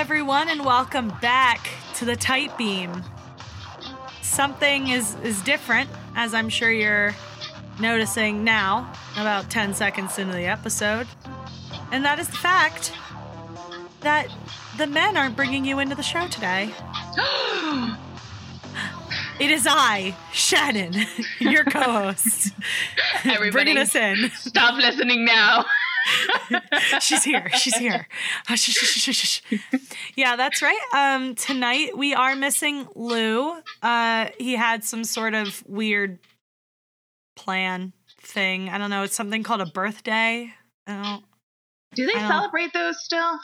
everyone, and welcome back to the Tight Beam. Something is is different, as I'm sure you're noticing now, about 10 seconds into the episode, and that is the fact that the men aren't bringing you into the show today. It is I, Shannon, your co-host, Everybody, bringing us in. stop listening now. She's here. She's here. Shh. yeah, that's right. Um, tonight we are missing Lou. Uh, he had some sort of weird plan thing. I don't know. It's something called a birthday. I don't. Do they don't- celebrate those still?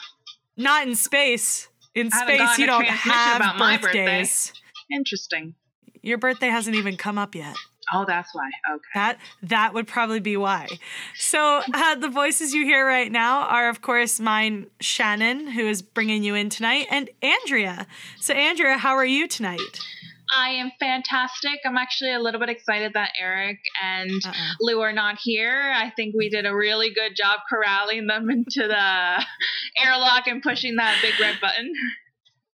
Not in space. In space, you don't have about my birthday. birthdays. Interesting. Your birthday hasn't even come up yet. Oh, that's why. Okay. That that would probably be why. So uh, the voices you hear right now are, of course, mine, Shannon, who is bringing you in tonight, and Andrea. So Andrea, how are you tonight? I am fantastic. I'm actually a little bit excited that Eric and Uh-uh. Lou are not here. I think we did a really good job corralling them into the airlock and pushing that big red button.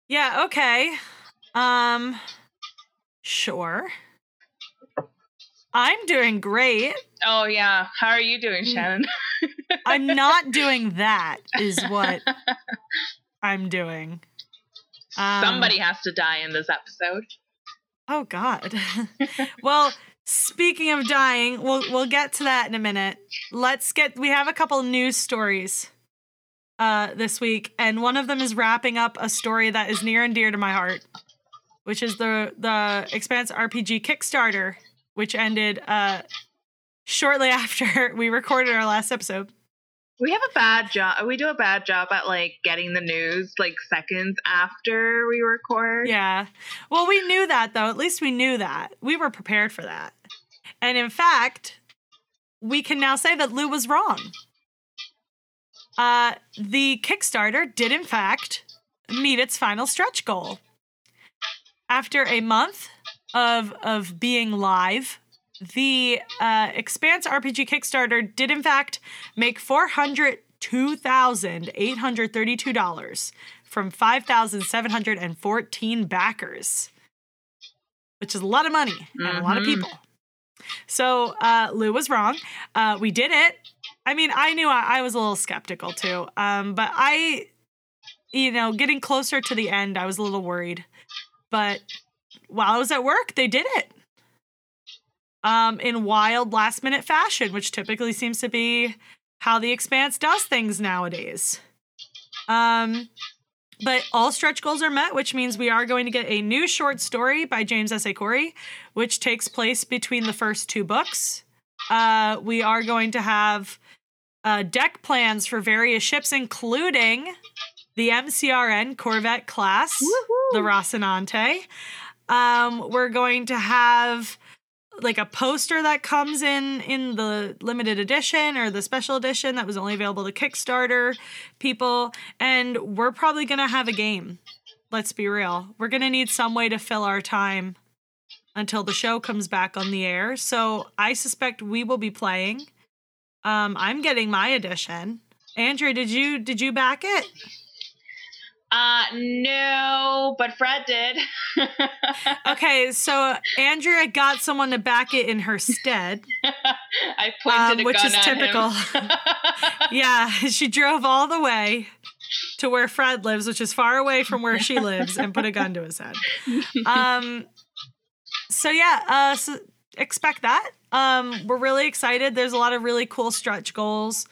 Yeah. Okay. Um. Sure. I'm doing great. Oh yeah. How are you Mm. doing, Shannon? I'm not doing that. Is what I'm doing. Um, Somebody has to die in this episode. Oh God. well, speaking of dying, we'll we'll get to that in a minute. Let's get we have a couple news stories uh this week, and one of them is wrapping up a story that is near and dear to my heart, which is the the Expanse RPG Kickstarter, which ended uh shortly after we recorded our last episode. We have a bad job. We do a bad job at like getting the news like seconds after we record. Yeah. Well, we knew that though. At least we knew that. We were prepared for that. And in fact, we can now say that Lou was wrong. Uh, the Kickstarter did, in fact, meet its final stretch goal. After a month of of being live, the uh, Expanse RPG Kickstarter did, in fact, make four hundred two thousand eight hundred thirty two dollars from 5,714 backers, which is a lot of money and a lot of Mhm. people. So uh, Lou was wrong. Uh, we did it. I mean, I knew I, I was a little skeptical too, um, but I, you know, getting closer to the end, I was a little worried. But while I was at work, they did it um, in wild last minute fashion, which typically seems to be how the Expanse does things nowadays. Um, but all stretch goals are met, which means we are going to get a new short story by James S. A. Corey, which takes place between the first two books. Uh, we are going to have uh, deck plans for various ships, including the MCRN Corvette class, the Rocinante. Um, we're going to have like a poster that comes in in the limited edition or the special edition that was only available to Kickstarter people and we're probably going to have a game. Let's be real. We're going to need some way to fill our time until the show comes back on the air. So I suspect we will be playing. Um I'm getting my edition. Andrea, did you did you back it? Uh, no, but Fred did. Okay, so Andrea got someone to back it in her stead. I pointed Um, which is typical. Yeah, she drove all the way to where Fred lives, which is far away from where she lives, and put a gun to his head. Um, so yeah, uh, so expect that. Um, we're really excited. There's a lot of really cool stretch goals.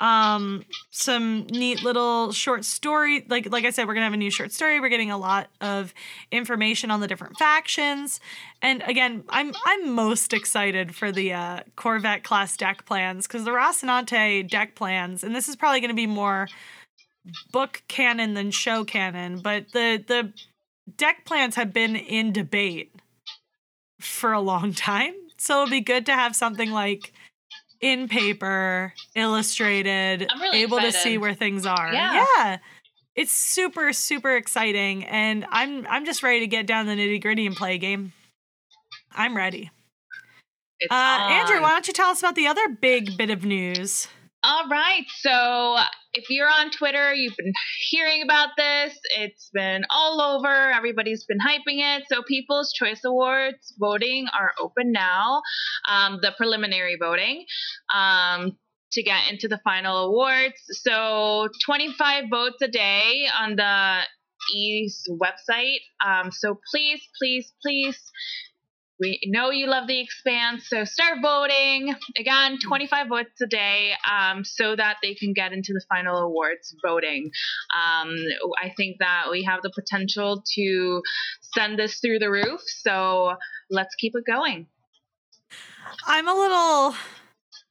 Um, some neat little short story. Like like I said, we're gonna have a new short story. We're getting a lot of information on the different factions. And again, I'm I'm most excited for the uh, Corvette class deck plans because the Rocinante deck plans, and this is probably to be more book canon than show canon, but the the deck plans have been in debate for a long time. So it'll be good to have something like in paper, illustrated, really able to see where things are. Yeah. yeah. It's super, super exciting. And I'm I'm just ready to get down the nitty gritty and play a game. I'm ready. It's Uh, Andrew, why don't you tell us about the other big bit of news? All right. So if you're on Twitter, you've been hearing about this. It's been all over. Everybody's been hyping it. So People's Choice Awards voting are open now, um, the preliminary voting. Um, to get into the final awards. So 25 votes a day on the E's website. Um, so please, please, please we know you love the expanse, so start voting. Again, 25 votes a day um, so that they can get into the final awards voting. Um, I think that we have the potential to send this through the roof, so let's keep it going. I'm a little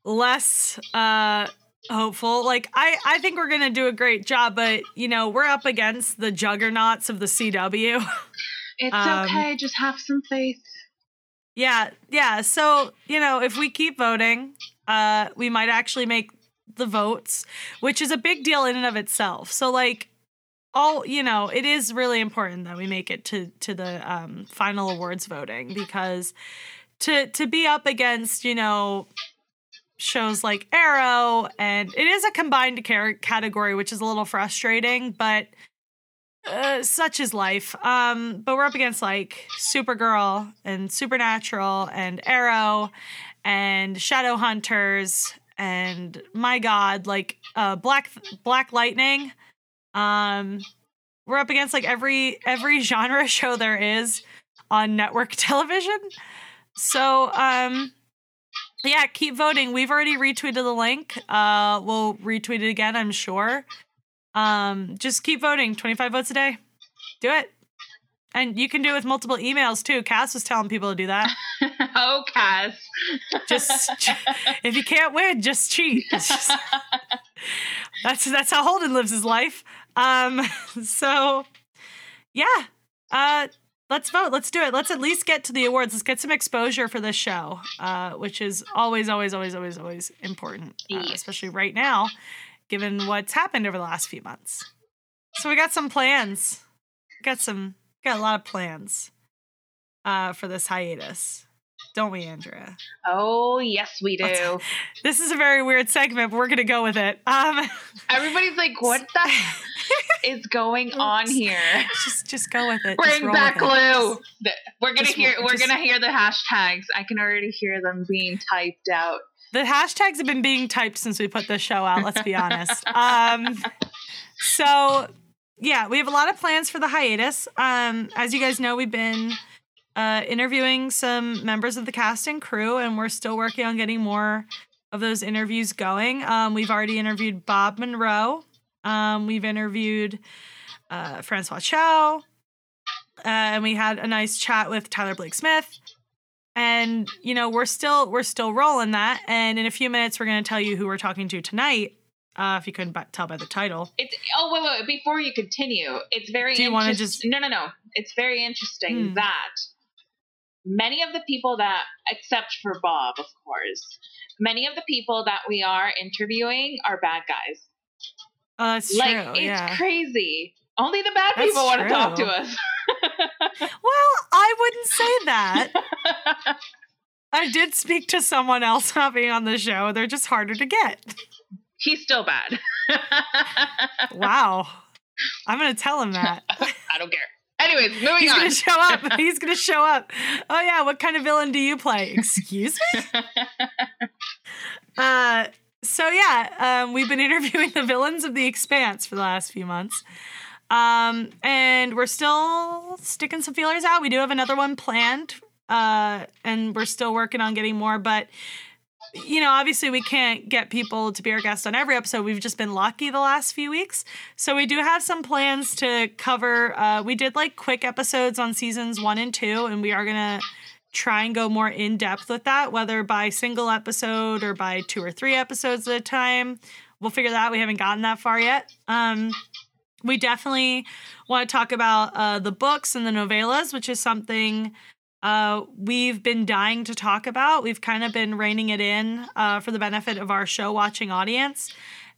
less uh hopeful. Like I I think we're going to do a great job, but you know, we're up against the juggernauts of the CW. It's um, okay, just have some faith. Yeah, yeah. So, you know, if we keep voting, uh, we might actually make the votes, which is a big deal in and of itself. So, like, all you know, it is really important that we make it to to the um, final awards voting because to to be up against, you know, shows like Arrow, and it is a combined category, which is a little frustrating, but uh, such is life. Um, but we're up against like Supergirl and Supernatural and Arrow and Shadow Hunters and my God, like uh, Black Black Lightning. Um, we're up against like every every genre show there is on network television. So um, yeah, keep voting. We've already retweeted the link. Uh, we'll retweet it again, I'm sure. Um, just keep voting. 25 votes a day. Do it. And you can do it with multiple emails too. Cass was telling people to do that. oh, Cass. just if you can't win, just cheat. Just, that's that's how Holden lives his life. Um, so yeah. Uh let's vote. Let's do it. Let's at least get to the awards. Let's get some exposure for this show, uh, which is always, always, always, always, always important, uh, especially right now given what's happened over the last few months. So we got some plans. Got some got a lot of plans uh for this hiatus. Don't we, Andrea? Oh, yes, we do. this is a very weird segment, but we're gonna go with it. Um Everybody's like, what the is going on here? Just just go with it. Bring back glue. We're gonna just, hear we're just, gonna hear the hashtags. I can already hear them being typed out. The hashtags have been being typed since we put this show out, let's be honest. Um, so, yeah, we have a lot of plans for the hiatus. Um, as you guys know, we've been uh, interviewing some members of the cast and crew, and we're still working on getting more of those interviews going. Um, we've already interviewed Bob Monroe. Um, we've interviewed uh, Francois Chau. Uh, and we had a nice chat with Tyler Blake Smith and you know we're still we're still rolling that and in a few minutes we're going to tell you who we're talking to tonight uh, if you couldn't b- tell by the title it's oh wait wait before you continue it's very do you want to just no no no it's very interesting hmm. that many of the people that except for bob of course many of the people that we are interviewing are bad guys uh, that's like true, it's yeah. crazy only the bad that's people want to talk to us well, I wouldn't say that. I did speak to someone else not being on the show. They're just harder to get. He's still bad. wow. I'm going to tell him that. I don't care. Anyways, moving He's on. He's going to show up. He's going to show up. Oh, yeah. What kind of villain do you play? Excuse me? uh, so, yeah, um, we've been interviewing the villains of The Expanse for the last few months. Um, and we're still sticking some feelers out. We do have another one planned, uh, and we're still working on getting more. But you know, obviously, we can't get people to be our guest on every episode. We've just been lucky the last few weeks, so we do have some plans to cover. Uh, we did like quick episodes on seasons one and two, and we are gonna try and go more in depth with that, whether by single episode or by two or three episodes at a time. We'll figure that out. We haven't gotten that far yet. Um, we definitely want to talk about uh, the books and the novellas, which is something uh, we've been dying to talk about. We've kind of been reining it in uh, for the benefit of our show watching audience.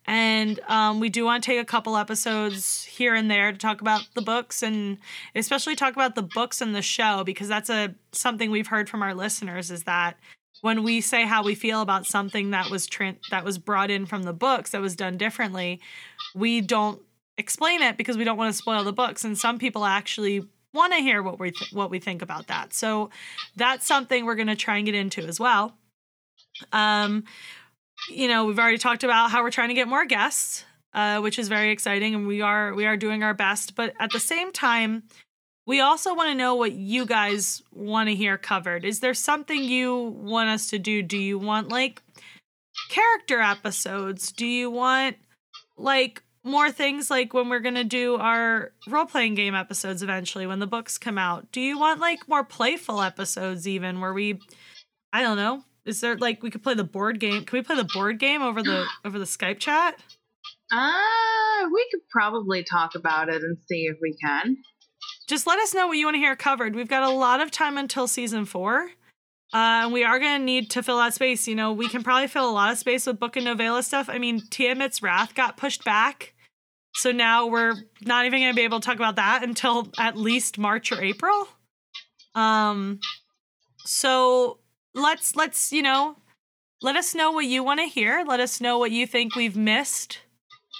And um, we do want to take a couple episodes here and there to talk about the books and especially talk about the books and the show because that's a something we've heard from our listeners is that when we say how we feel about something that was that was brought in from the books that was done differently, we don't explain it because we don't want to spoil the books. And some people actually want to hear what we th- what we think about that. So that's something we're going to try and get into as well. Um, you know, we've already talked about how we're trying to get more guests, uh, which is very exciting, and we are we are doing our best. But at the same time, we also want to know what you guys want to hear covered. Is there something you want us to do? Do you want like character episodes? Do you want like more things like when we're going to do our role playing game episodes eventually when the books come out? Do you want like more playful episodes even where we I don't know. Is there like we could play the board game? Can we play the board game over the over the Skype chat? Uh, we could probably talk about it and see if we can just let us know what you want to hear covered. We've got a lot of time until season four. Uh, and we are going to need to fill that space. You know, we can probably fill a lot of space with book and novella stuff. I mean, Tiamat's Wrath got pushed back. So now we're not even going to be able to talk about that until at least March or April. Um, so let's, let's, you know, let us know what you want to hear. Let us know what you think we've missed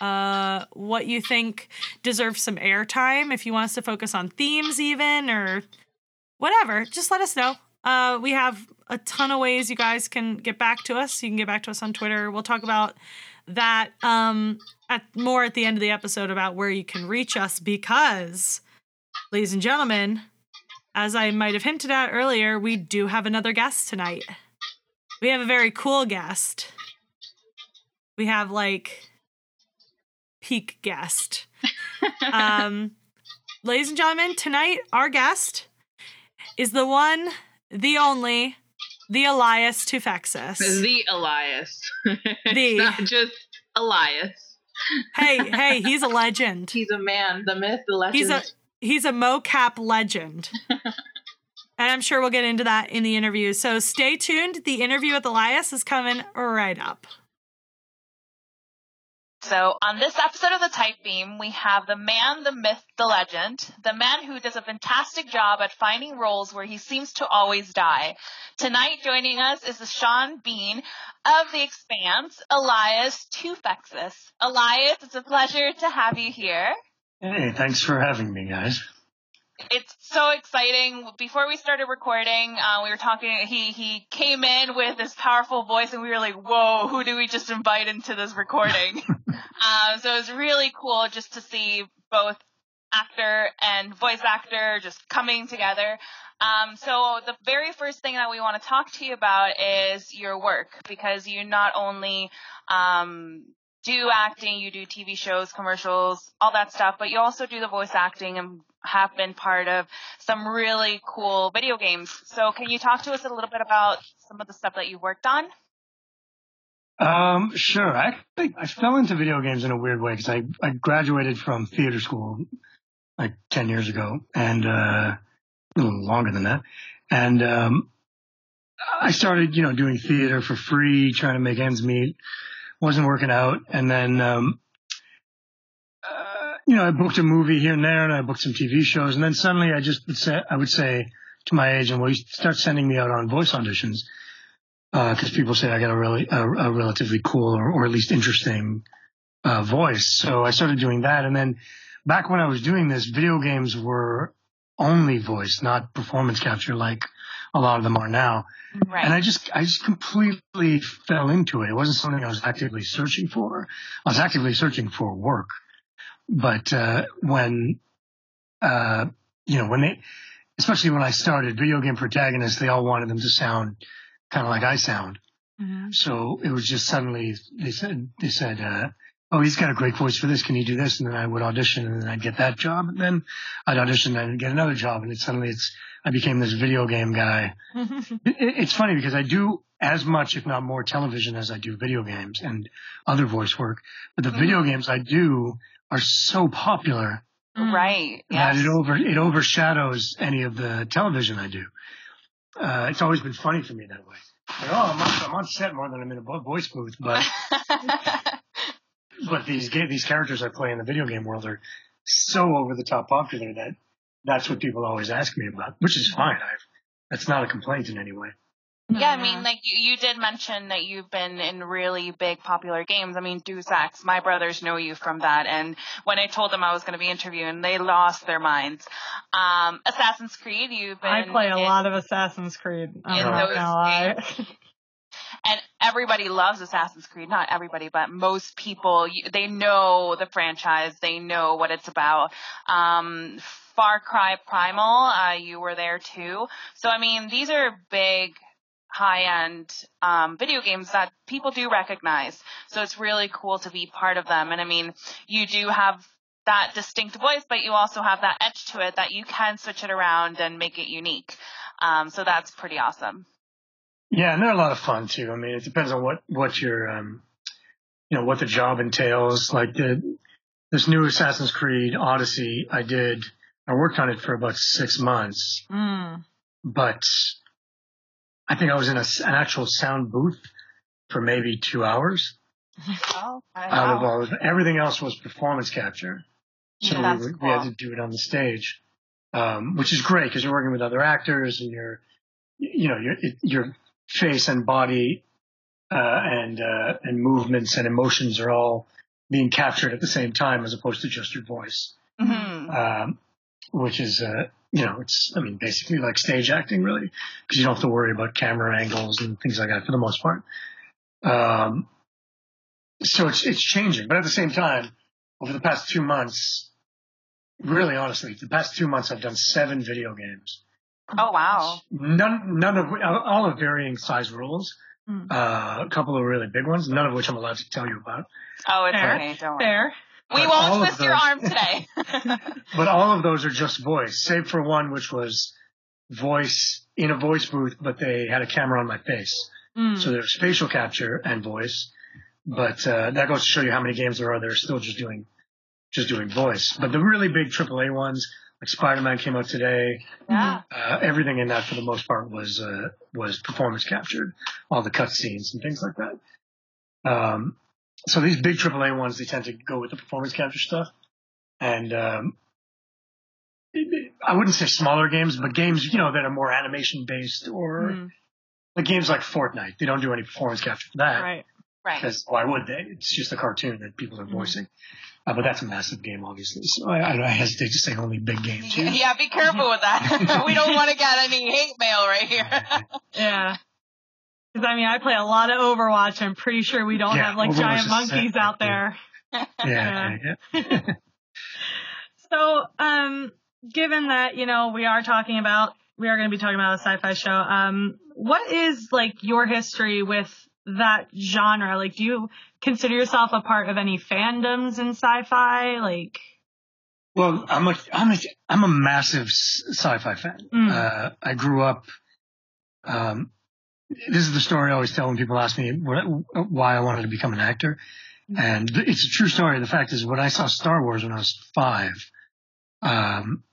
uh, what you think deserves some airtime. If you want us to focus on themes, even or whatever, just let us know. Uh, we have a ton of ways you guys can get back to us. You can get back to us on Twitter. We'll talk about that um, at more at the end of the episode about where you can reach us because, ladies and gentlemen, as I might have hinted at earlier, we do have another guest tonight. We have a very cool guest. We have like peak guest. um, ladies and gentlemen, tonight our guest is the one, the only, the Elias Toufexis. The Elias. The not just Elias. hey, hey, he's a legend. He's a man, the myth, the legend. He's a he's a mocap legend. and I'm sure we'll get into that in the interview. So stay tuned. The interview with Elias is coming right up. So on this episode of the Tight Beam, we have the man, the myth, the legend, the man who does a fantastic job at finding roles where he seems to always die. Tonight joining us is the Sean Bean of The Expanse, Elias Toufexis. Elias, it's a pleasure to have you here. Hey, thanks for having me, guys it's so exciting. Before we started recording, uh, we were talking. He he came in with this powerful voice, and we were like, "Whoa, who do we just invite into this recording?" um, so it was really cool just to see both actor and voice actor just coming together. Um, so the very first thing that we want to talk to you about is your work because you not only um, do acting, you do TV shows, commercials, all that stuff, but you also do the voice acting and have been part of some really cool video games. So can you talk to us a little bit about some of the stuff that you worked on? Um, sure. I I fell into video games in a weird way because I, I graduated from theater school like 10 years ago and, uh, a little longer than that. And, um, I started, you know, doing theater for free, trying to make ends meet. Wasn't working out. And then, um, you know, I booked a movie here and there and I booked some TV shows. And then suddenly I just would say, I would say to my agent, well, you start sending me out on voice auditions. Uh, cause people say I got a really, a, a relatively cool or, or at least interesting, uh, voice. So I started doing that. And then back when I was doing this, video games were only voice, not performance capture like a lot of them are now. Right. And I just, I just completely fell into it. It wasn't something I was actively searching for. I was actively searching for work. But uh, when, uh, you know, when they, especially when I started video game protagonists, they all wanted them to sound kind of like I sound. Mm-hmm. So it was just suddenly they said they said, uh, "Oh, he's got a great voice for this. Can you do this?" And then I would audition, and then I'd get that job, and then I'd audition and I'd get another job, and it suddenly it's I became this video game guy. it, it's funny because I do as much, if not more, television as I do video games and other voice work. But the mm-hmm. video games I do are so popular. Mm. Right. That yes. it over it overshadows any of the television I do. Uh, it's always been funny for me that way. Like, oh, I'm on, I'm on set more than I'm in a voice booth, but but these these characters I play in the video game world are so over the top popular that that's what people always ask me about, which is fine. I've, that's not a complaint in any way. Yeah, I mean, like you, you did mention that you've been in really big popular games. I mean, Deus Ex, my brothers know you from that. And when I told them I was going to be interviewing, they lost their minds. Um, Assassin's Creed, you've been. I play a in- lot of Assassin's Creed. I'm in not those gonna lie. and everybody loves Assassin's Creed. Not everybody, but most people, they know the franchise. They know what it's about. Um, Far Cry Primal, uh, you were there too. So I mean, these are big, high-end um, video games that people do recognize. So it's really cool to be part of them. And I mean, you do have that distinct voice, but you also have that edge to it that you can switch it around and make it unique. Um, so that's pretty awesome. Yeah, and they're a lot of fun too. I mean, it depends on what what your um, you know, what the job entails. Like the this new Assassin's Creed Odyssey, I did. I worked on it for about six months, Mm. but I think I was in a, an actual sound booth for maybe two hours. Oh, Out of all everything else was performance capture, so Yeah, we, were- we had to do it on the stage, um, which is great because you're working with other actors and you're, you know, your it, your face and body uh, and uh, and movements and emotions are all being captured at the same time as opposed to just your voice, hmm um, which is uh, you know it's I mean basically like stage acting really because you don't have to worry about camera angles and things like that for the most part. Um, so it's it's changing, but at the same time, over the past two months, really honestly, the past two months I've done seven video games. Oh wow. None none of all of varying size roles. Mm. Uh, a couple of really big ones, none of which I'm allowed to tell you about. Oh, it's Fair. okay. Don't worry. Fair. We But won't of twist your arm today. But all of those are just voice, save for one which was voice in a voice booth, but they had a camera on my face. Mm. So there's facial capture and voice, but uh, that goes to show you how many games there are that are still just doing just doing voice. But the really big AAA ones, like Spider-Man came out today, yeah. uh, everything in that for the most part was uh, was performance captured, all the cutscenes and things like that. Um, so these big AAA ones, they tend to go with the performance capture stuff, and um, I wouldn't say smaller games, but games you know that are more animation based or Mm. like games like Fortnite. They don't do any performance capture for that Right. Right. because why would they? It's just a cartoon that people are Mhm. voicing. Uh, but that's a massive game, obviously. So I, I hesitate to say only big games. here. Yeah, be careful with that. we don't want to get any hate mail right here. Yeah. Because I mean, I play a lot of Overwatch. I'm pretty sure we don't Yeah, have like Overwatch giant monkeys sick, out there. Yeah, yeah, yeah. So, um, given that you know we are talking about we are going to be talking about a sci-fi show, um, what is like your history with that genre? Like, do you consider yourself a part of any fandoms in sci-fi? Like, Well, I'm a I'm a I'm a massive sci-fi fan. Mm. Uh, I grew up. Um, this is the story I always tell when people ask me what, why I wanted to become an actor, and it's a true story. The fact is, when I saw Star Wars when I was five, um,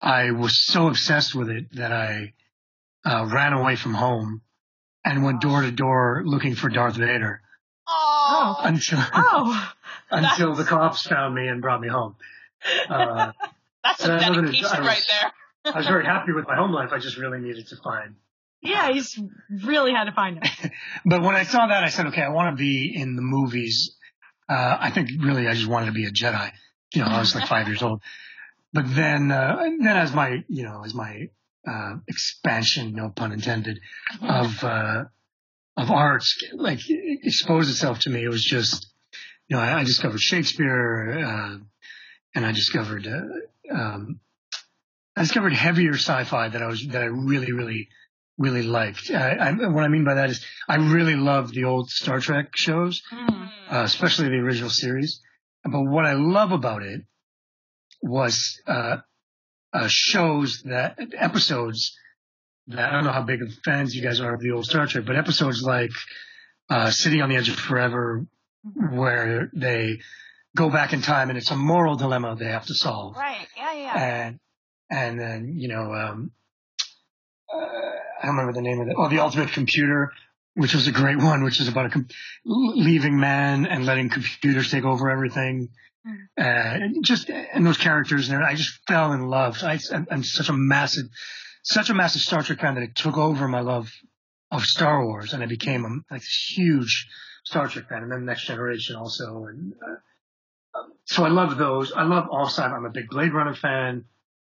I was so obsessed with it that I uh, ran away from home and went door to door looking for Darth Vader Oh. until oh, until the cops found me and brought me home. Uh, That's a some I know that it- dedication was- right there. I was very happy with my home life. I just really needed to find. yeah, you just really had to find it. But when I saw that, I said, okay, I want to be in the movies. Uh, I think really I just wanted to be a Jedi. You know, I was like five years old. But then, uh, then as my, you know, as my, uh, expansion, no pun intended, of, uh, of arts, like exposed itself to me, it was just, you know, I, I discovered Shakespeare, uh, and I discovered, uh, um, I discovered heavier sci-fi that I was, that I really, really, really liked. I, I, what I mean by that is I really love the old Star Trek shows, Mm. uh, especially the original series. But what I love about it was uh, uh, shows that episodes that I don't know how big of fans you guys are of the old Star Trek, but episodes like uh, City on the Edge of Forever, where they go back in time and it's a moral dilemma they have to solve Right. Yeah, yeah. and and then you know um, uh, I don't remember the name of it. Oh, the Ultimate Computer, which was a great one, which is about a com- leaving man and letting computers take over everything. Uh, and just and those characters, and I just fell in love. I, I'm, I'm such a massive, such a massive Star Trek fan that it took over my love of Star Wars, and I became a, like this huge Star Trek fan, and then Next Generation also, and uh, so I love those. I love all sci. I'm a big Blade Runner fan.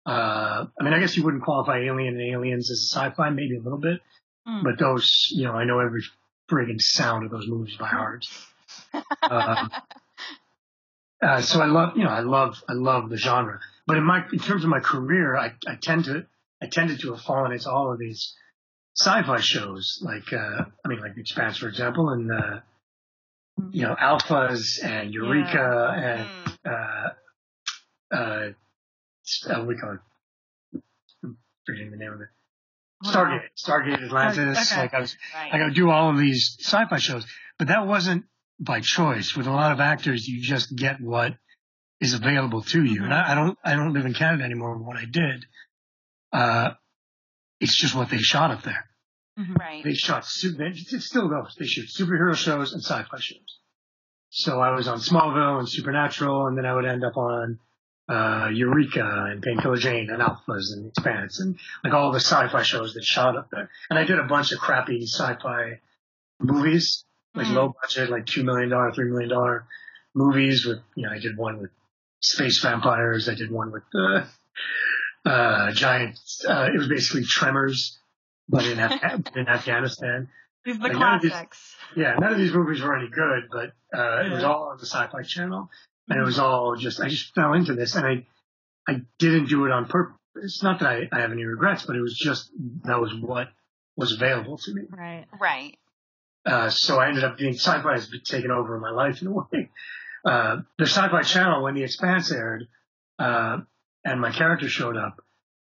Uh, I mean, I guess you wouldn't qualify Alien and Aliens as sci-fi, maybe a little bit, Mm. but those, you know, I know every friggin' sound of those movies by heart. Um, uh, so I love, you know, I love, I love the genre. But in my, in terms of my career, I, I tend to, I tended to have fallen into all of these sci-fi shows, like, uh, I mean, like The Expanse, for example, and, uh, you know, Alphas and Eureka and, Mm. uh, uh, uh, we call it, I'm forgetting the name of it. Stargate, Stargate Atlantis. Okay. Like I was, Right. I got do all of these sci-fi shows, but that wasn't by choice. With a lot of actors, you just get what is available to you. And I, I don't, I don't live in Canada anymore. What I did, uh, it's just what they shot up there. right. They shot, su- it still goes. They shoot superhero shows and sci-fi shows. So I was on Smallville and Supernatural, and then I would end up on uh, Eureka and Painkiller Jane and Alphas and Expanse and like all the sci-fi shows that shot up there. And I did a bunch of crappy sci-fi movies, like Mhm. low budget, like two million dollar, three million dollar movies. With you know, I did one with space vampires. I did one with uh, uh, giant. Uh, it was basically Tremors, but in, Af- in Afghanistan. These are the Like, none these- classics. Yeah, none of these movies were any good, but uh, it was all on the Sci-Fi Channel, and it was all just I just fell into this, and I I didn't do it on purpose. It's not that I, I have any regrets, but it was just that was what was available to me. Right. Right. Uh, so I ended up being sci-fi has been taken over my life in a way. Uh, the Sci-Fi Channel, when The Expanse aired, uh, and my character showed up,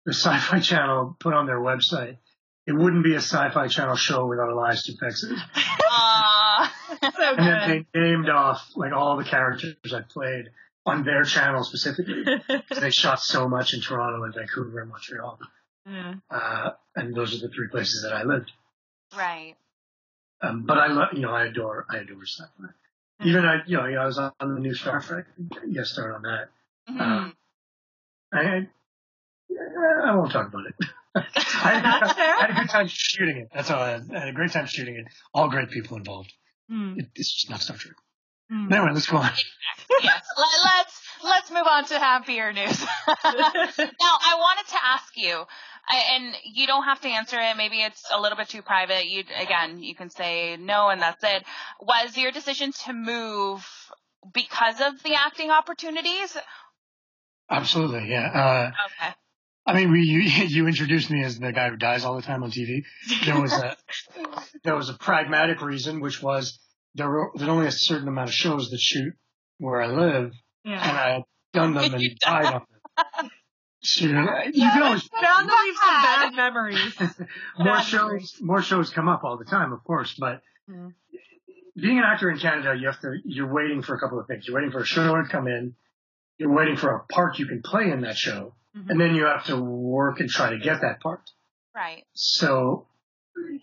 the Sci-Fi Channel put on their website, it wouldn't be a Sci-Fi Channel show without Elias Toufexis. Aw. So good. And then they named off like all the characters I played on their channel specifically. they shot so much in Toronto and Vancouver and Montreal. yeah. Uh, and those are the three places that I lived. right. Um, but I love, you know, I adore, I adore sci-fi. Even I, you know, I was on the new Star Trek. Yes, start on that. Mhm. I, I, I won't talk about it. I, had a good time. I had a good time shooting it. That's all. I had. I had a great time shooting it. All great people involved. Mm. It, it's just not Star Trek. Mm. Anyway, let's go on. yes. Let, let's let's move on to happier news. now, I wanted to ask you, and you don't have to answer it. Maybe it's a little bit too private. You again, you can say no, and that's it. Was your decision to move because of the acting opportunities? Absolutely, yeah. Uh, Okay. I mean, we, you, you introduced me as the guy who dies all the time on TV. There was a, there was a pragmatic reason, which was there were there's only a certain amount of shows that shoot where I live, and. I had done them and died on them. So, you can always Bound to leave some bad memories. more Bad shows memories. more shows come up all the time, of course, but Mm. being an actor in Canada, you have to you're waiting for a couple of things. You're waiting for a show to come in, you're waiting for a part you can play in that show, Mhm. and then you have to work and try to get that part. Right. So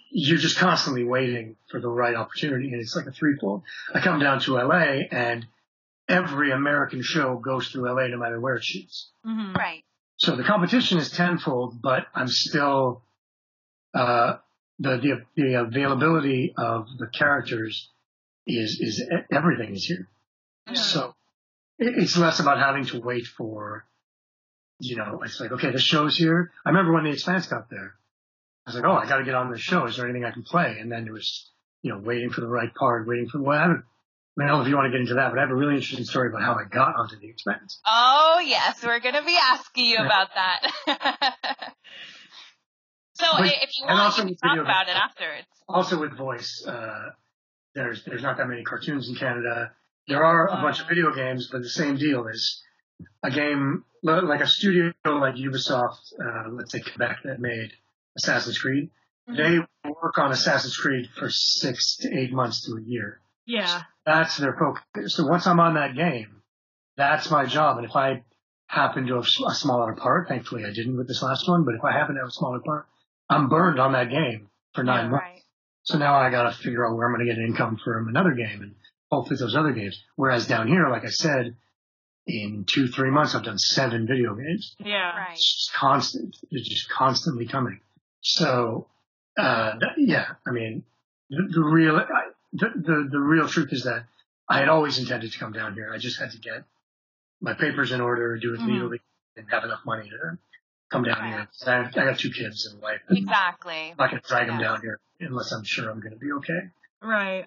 you're just constantly waiting for the right opportunity, and it's like a threefold. I come down to LA, and every American show goes through LA, no matter where it shoots. Mhm. Right. So the competition is tenfold, but I'm still uh, the, the the availability of the characters is is everything is here. Mhm. So it's less about having to wait for, you know, it's like okay, the show's here. I remember when the Expanse got there, I was like, oh, I got to get on the show. Is there anything I can play? And then it was, you know, waiting for the right part, waiting for well, I don't, I don't know if you want to get into that, but I have a really interesting story about how I got onto the Expanse. Oh yes, we're gonna be asking you Yeah. about that. so But- if you want, also you talk about it afterwards. also with voice, uh, there's there's not that many cartoons in Canada. There are a bunch of video games, but the same deal is a game like a studio like Ubisoft, uh, let's say Quebec, that made Assassin's Creed. They work on Assassin's Creed for six to eight months to a year. Yeah. That's their focus. So once I'm on that game, that's my job. And if I happen to have a smaller part, thankfully I didn't with this last one, but if I happen to have a smaller part, I'm burned on that game for nine Yeah, months. Right. So now I got to figure out where I'm going to get income from another game and hopefully those other games. Whereas down here, like I said, in two, three months, I've done seven video games. Yeah. Right. It's just constant. It's just constantly coming. So uh, that, yeah, I mean, the, the real, I, the, the, the real truth is that I had always intended to come down here. I just had to get my papers in order, do it Mhm. legally, and have enough money to come down here. I, have, I got two kids and a wife. and Exactly. I can't going to drag them down here unless I'm sure I'm going to be okay. Right.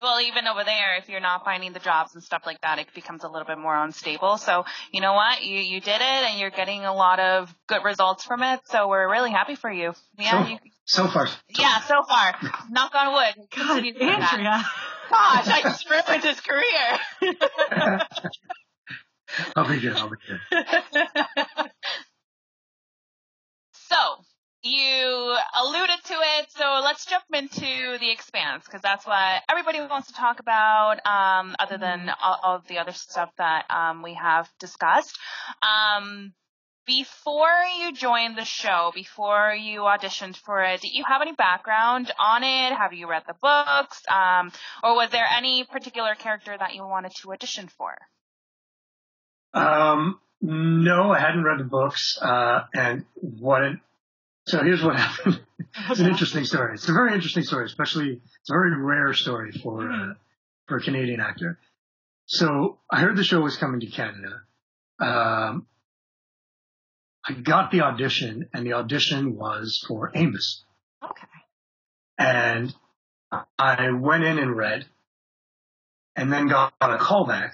Well, even over there, if you're not finding the jobs and stuff like that, it becomes a little bit more unstable. So, you know what? You you did it, and you're getting a lot of good results from it. So we're really happy for you. Yeah, So- you, So far, so yeah. So far, knock on wood. God, Continue doing that. Andrea. Gosh, I just ruined his career. I'll be good. I'll be good. So you alluded to it. So let's jump into the expanse because that's what everybody wants to talk about. Um, other than all, all of the other stuff that um, we have discussed. Um, before you joined the show, before you auditioned for it, did you have any background on it? Have you read the books? Um, or was there any particular character that you wanted to audition for? Um, no, I hadn't read the books. Uh, and what it, so here's what happened. it's an interesting story. It's a very interesting story, especially it's a very rare story for, uh, for a Canadian actor. So I heard the show was coming to Canada. Um, I got the audition and the audition was for Amos. Okay. And I went in and read and then got a callback.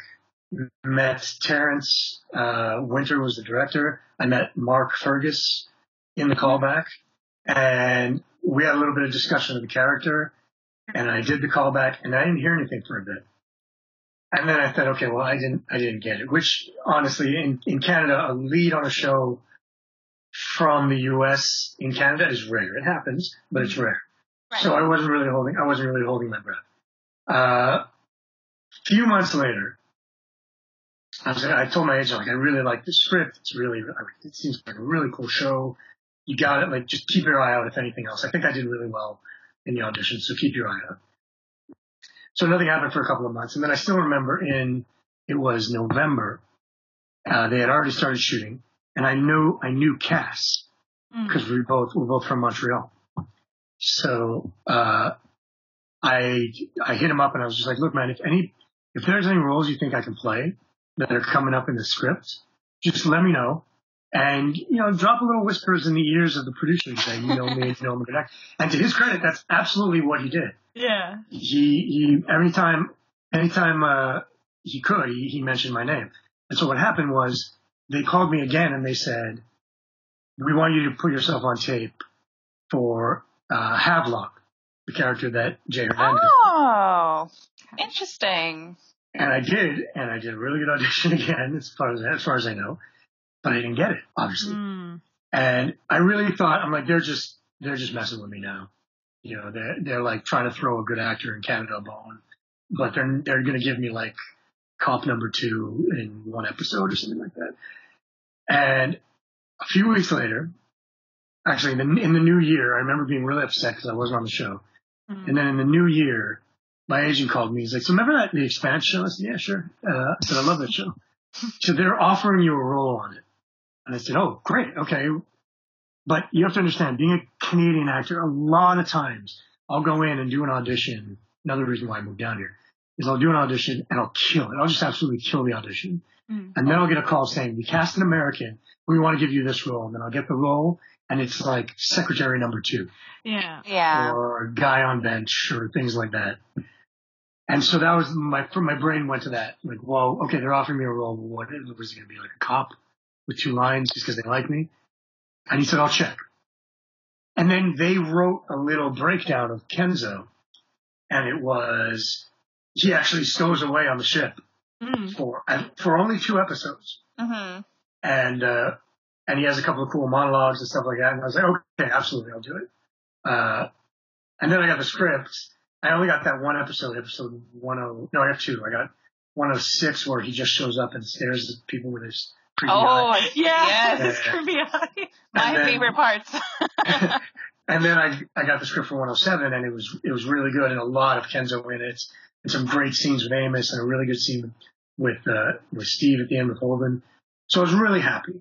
Met Terrence uh, Winter was the director. I met Mark Fergus in the callback, and we had a little bit of discussion of the character. And I did the callback, and I didn't hear anything for a bit. And then I thought, okay, well, I didn't, I didn't get it. Which honestly, in in Canada, a lead on a show from the U.S. in Canada is rare. It happens, but it's rare. So I wasn't really holding, I wasn't really holding my breath. Uh, few months later, I was, I told my agent, like, I really like the script. It's really, it seems like a really cool show. You got it. Like, just keep your eye out if anything else. I think I did really well in the audition, so keep your eye out. So nothing happened for a couple of months. And then I still remember in, it was November, uh, they had already started shooting and I knew, I knew Cass Mm. because we both, we're both from Montreal. So, uh, I, I hit him up and I was just like, look, man, if any, if there's any roles you think I can play that are coming up in the script, just let me know. And, you know, drop a little whispers in the ears of the producers saying, you know me, you know me. And to his credit, that's absolutely what he did. Yeah. He, he, every time, anytime, uh, he could, he, he mentioned my name. And so what happened was they called me again and they said, we want you to put yourself on tape for, uh, Havelock, the character that Jay Hernandez. Oh, interesting. And I did, and I did a really good audition again, as far as as far as I know, but I didn't get it, obviously. Mm. And I really thought, I'm like, they're just they're just messing with me now. You know, they're they're like trying to throw a good actor in Canada a bone, but they're they're gonna give me like cop number two in one episode or something like that. And a few weeks later, actually in the, in the new year, I remember being really upset because I wasn't on the show. Mm. And then in the new year, my agent called me. He's like, so remember that the Expanse show? I said, yeah, sure. Uh, I said, I love that show. so they're offering you a role on it. And I said, oh, great. Okay. But you have to understand, being a Canadian actor, a lot of times I'll go in and do an audition. Another reason why I moved down here is I'll do an audition and I'll kill it. I'll just absolutely kill the audition. Mm. And then I'll get a call saying, we cast an American. We want to give you this role. And then I'll get the role and it's like secretary number two Yeah. Yeah. or guy on bench or things like that. And so that was my, my brain went to that. Like, whoa, okay, they're offering me a role. What was it going to be like a cop with two lines just because they like me? And he said, I'll check. And then they wrote a little breakdown of Kenzo and it was, he actually stows away on the ship Mm. for, for only two episodes Mm-hmm. and uh, and he has a couple of cool monologues and stuff like that. And I was like, okay, absolutely, I'll do it. Uh, and then I got the script. I only got that one episode, episode one oh no, I got two. I got one oh six where he just shows up and stares at people with his Oh, eye. Yeah. yes. It's creepy. My then- favorite parts. and then I I got the script for 107 and it was it was really good and a lot of Kenzo in it and some great scenes with Amos and a really good scene with uh, with Steve at the end with Holden. So I was really happy.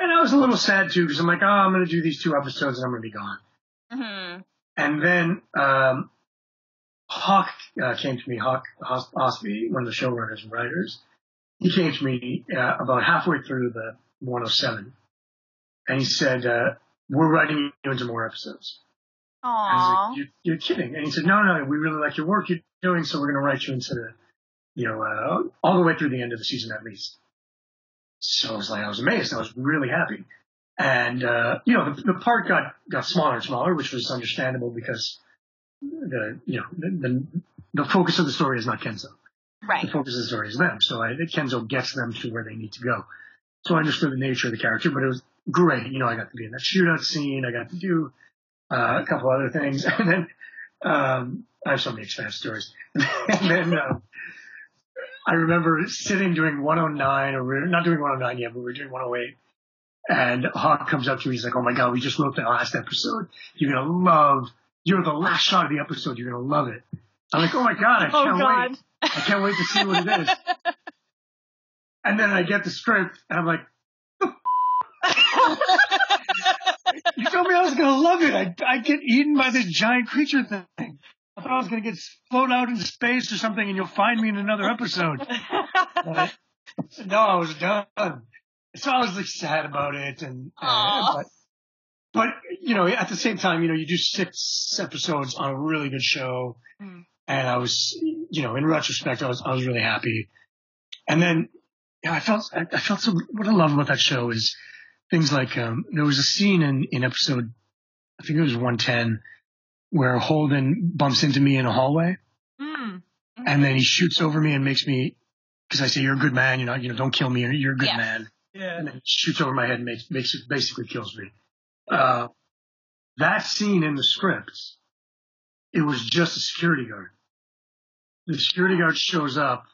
And I was a little sad too because I'm like, oh, I'm going to do these two episodes and I'm going to be gone. hmm And then um, Hawk uh, came to me, Hawk Os- Ostby, one of the showrunners and writers. He came to me uh, about halfway through the 107, and he said, uh, "We're writing you into more episodes." Aww. like, you're, "You're kidding?" And he said, "No, no, we really like your work you're doing, so we're going to write you into the, you know, uh, all the way through the end of the season at least." So I was like, I was amazed. I was really happy, and uh, you know, the, the part got got smaller and smaller, which was understandable because the you know the the, the focus of the story is not Kenzo. Right. The focus of the story is them. So I, Kenzo gets them to where they need to go. So I understood the nature of the character, but it was great. You know, I got to be in that shootout scene. I got to do uh, a couple other things, and then um, I have so many expansive stories. and then um, I remember sitting doing 109, or we're not doing 109 yet, but we are doing 108. And Hawk comes up to me. He's like, "Oh my god, we just wrote the last episode. You're gonna love. You're the last shot of the episode. You're gonna love it." I'm like, "Oh my god, I Oh can't God. wait! I can't wait to see what it is." And then I get the script, and I'm like, "You told me I was gonna love it. I I get eaten by this giant creature thing. I thought I was gonna get float out into space or something, and you'll find me in another episode." But no, I was done. So I was like sad about it, and uh, but but you know, at the same time, you know, you do six episodes on a really good show, Mm. And I was, you know, in retrospect, I was I was really happy. And then, yeah, I felt I, I felt so. What I love about that show is things like um, there was a scene in in episode, I think it was one ten, where Holden bumps into me in a hallway Mm. and then he shoots over me and makes me because I say you're a good man, you know, you know, don't kill me, you're, you're a good Yes. man, Yeah. and then he shoots over my head and makes makes it basically kills me. Uh, that scene in the script, it was just a security guard. The security guard shows up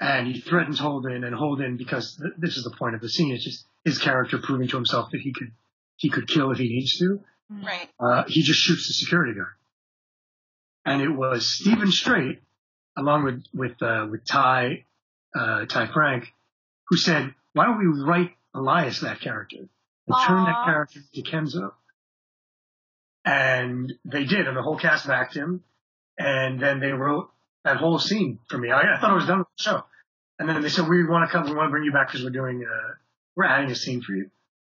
and he threatens Holden, and Holden, because th- this is the point of the scene, it's just his character proving to himself that he could he could kill if he needs to Right. uh, he just shoots the security guard. And it was Steven Strait, along with with uh, with Ty uh, Ty Franck, who said, "Why don't we write Elias that character and turn that character to Kenzo?" And they did, and the whole cast backed him. And then they wrote that whole scene for me. I, I thought I was done with the show. And then they said, "We want to come. We want to bring you back because we're doing. Uh, we're adding a scene for you."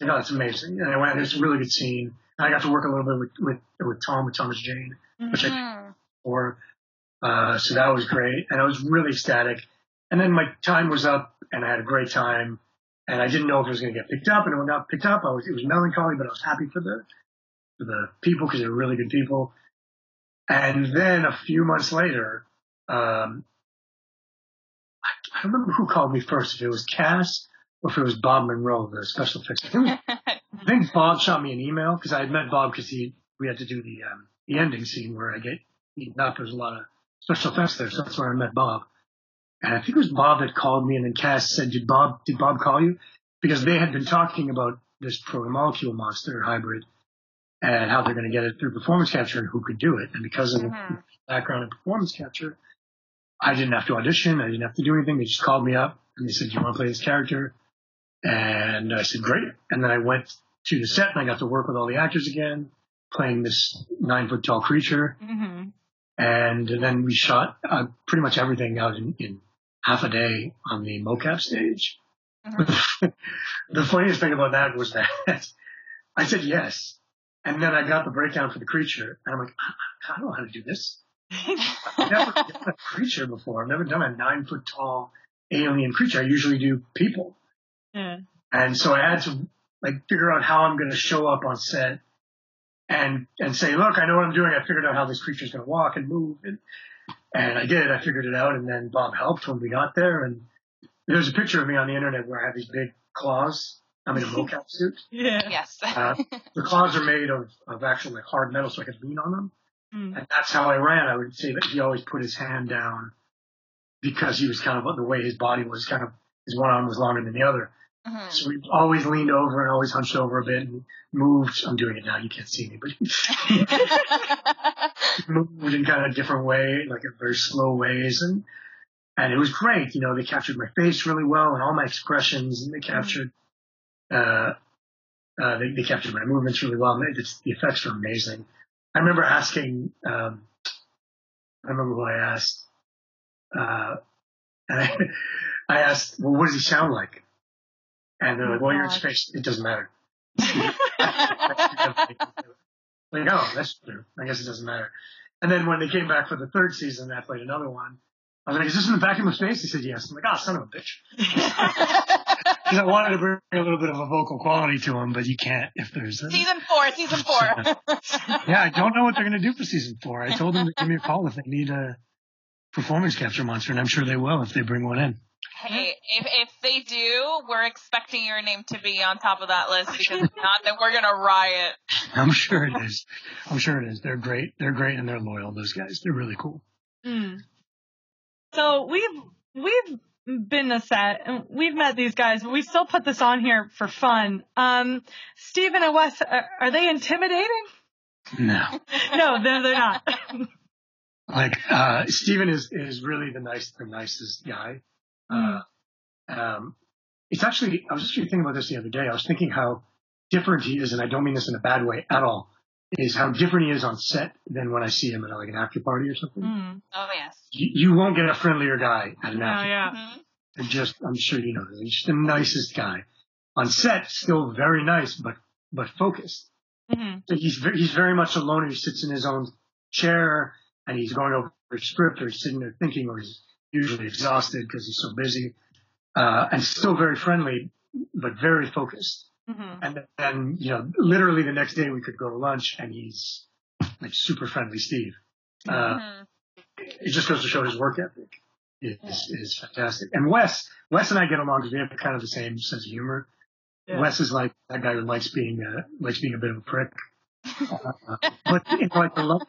You know, it's amazing. And I went, it's a really good scene. And I got to work a little bit with with, with Tom, with Thomas Jane, which I Mhm. or uh, so that was great, and I was really ecstatic. And then my time was up, and I had a great time, and I didn't know if it was going to get picked up, and it got picked up, I was it was melancholy, but I was happy for the for the people because they're really good people. And then a few months later, um, I, I don't remember who called me first, if it was Cas or if it was Bob Munroe, the special effects. I think, I think Bob shot me an email because I had met Bob because he we had to do the um, the ending scene where I get eaten up. There's a lot of special effects there, so that's where I met Bob. And I think it was Bob that called me, and then Cas said, "Did Bob did Bob call you?" Because they had been talking about this proto molecule monster hybrid and how they're going to get it through performance capture and who could do it. And because of the Mhm. background in performance capture, I didn't have to audition. I didn't have to do anything. They just called me up and they said, "Do you want to play this character?" And I said, "Great." And then I went to the set and I got to work with all the actors again, playing this nine foot tall creature. Mm-hmm. And then we shot uh, pretty much everything out in, in half a day on the mocap stage. the funniest thing about that was that I said yes. And then I got the breakdown for the creature. And I'm like, I, I don't know how to do this. I've never done a creature before. I've never done a nine foot tall alien creature. I usually do people. Yeah. And so I had to like figure out how I'm going to show up on set and and say, look, I know what I'm doing. I figured out how this creature's going to walk and move, and and I did. I figured it out, and then Bob helped when we got there. And there's a picture of me on the internet where I have these big claws. I'm in a mocap suit. Yeah. Yes. Uh, the claws are made of of actual like hard metal, so I could lean on them. Mm. And that's how I ran. I would say that he always put his hand down because he was kind of the way his body was kind of his one arm was longer than the other. Mhm. So we always leaned over and always hunched over a bit and moved. I'm doing it now. You can't see me, but he moved in kind of a different way, like in very slow ways. And, and it was great. You know, they captured my face really well and all my expressions and they captured, uh, Uh, they, they captured my movements really well. And it's, the effects were amazing. I remember asking, um, I remember who I asked, uh, and I, I asked, well, what does he sound like? And they're like, well, you're in space. It doesn't matter. like, oh, that's true. I guess it doesn't matter. And then when they came back for the third season, I played another one. I was like, is this in the vacuum of space? He said, yes. I'm like, oh, son of a bitch. Because I wanted to bring a little bit of a vocal quality to him, but you can't if there's a, season four, season four. yeah, I don't know what they're going to do for season four. I told them to give me a call if they need a performance capture monster, and I'm sure they will if they bring one in. hey, if if they do, we're expecting your name to be on top of that list because if not, then we're gonna riot. I'm sure it is. I'm sure it is. They're great. They're great and they're loyal. Those guys. They're really cool. Mm. So we've we've been to set and we've met these guys, but we still put this on here for fun. Um, Steven and Wes, are, are they intimidating? No. No, they're they're not. Like uh Steven is is really the nice the nicest guy. Uh um it's actually I was actually thinking about this the other day. I was thinking how different he is, and I don't mean this in a bad way at all, is how different he is on set than when I see him at like an after party or something. Mm. Oh yes. You, you won't get a friendlier guy at an Oh after yeah. Mhm. And just I'm sure you know this. He's just the nicest guy. On set, still very nice, but but focused. hmm So he's ve- he's very much alone. He sits in his own chair and he's going over a script, or he's sitting there thinking, or he's usually exhausted because he's so busy, uh, and still very friendly, but very focused. Hmm And then you know, literally the next day we could go to lunch, and he's like super friendly, Steve. Uh, Mhm. it just goes to show his work ethic is, is fantastic. And Wes, Wes and I get along because we have kind of the same sense of humor. Yeah. Wes is like that guy who likes being uh, likes being a bit of a prick, uh, but like the love,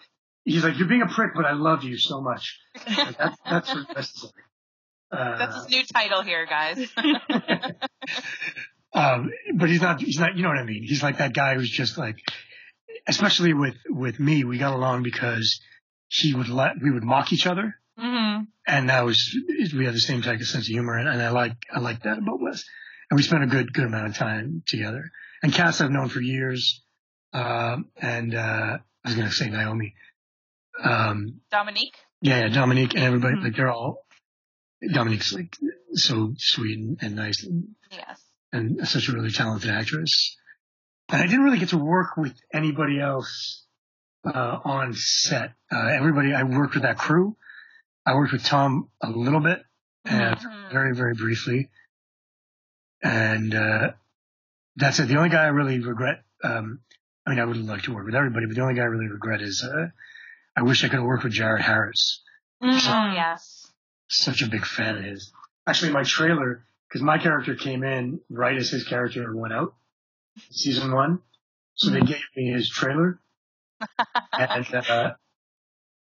he's like you're being a prick, but I love you so much. Like, that's that's what Wes is like. Uh, That's his new title here, guys. um, but he's not he's not you know what I mean. He's like that guy who's just like, especially with with me, we got along because he would let we would mock each other. hmm and that was we had the same type of sense of humor, and, and I like I like that about Wes. And we spent a good good amount of time together. And Cas I've known for years, um, and uh, I was going to say Naomi, um, Dominique. yeah, yeah, Dominique, and everybody Mhm. like they're all Dominique's like so sweet and, and nice, and, Yes. And such a really talented actress. And I didn't really get to work with anybody else uh, on set. Uh, everybody I worked with that crew. I worked with Tom a little bit, and Mhm. very, very briefly. And uh, that's it. The only guy I really regret, um, I mean, I would like to work with everybody, but the only guy I really regret is uh, I wish I could have worked with Jared Harris. Oh yes. Such a big fan of his. Actually, my trailer, because my character came in right as his character went out, season one. So they gave me his trailer. and uh,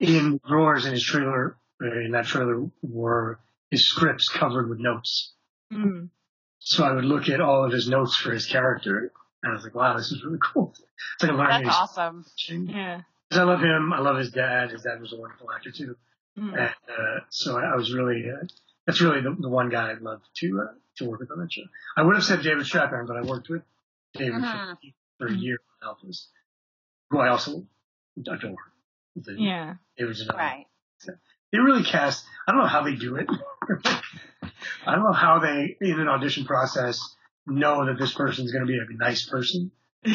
in drawers in his trailer, in that trailer, were his scripts covered with notes. Mm. So I would look at all of his notes for his character, and I was like, "Wow, this is really cool." It's like a learning That's awesome. Yeah. Yeah. 'Cause I love him. I love his dad. His dad was a wonderful actor too, Mm. and uh, so I, I was really uh, that's really the, the one guy I'd love to uh, to work with on that show. I would have said David Strathairn, but I worked with David Mhm. for, for a year on Alphas, who I also adore. The- Yeah. David's another Right. they really cast. I don't know how they do it. I don't know how they, in an audition process, know that this person's going to be a nice person.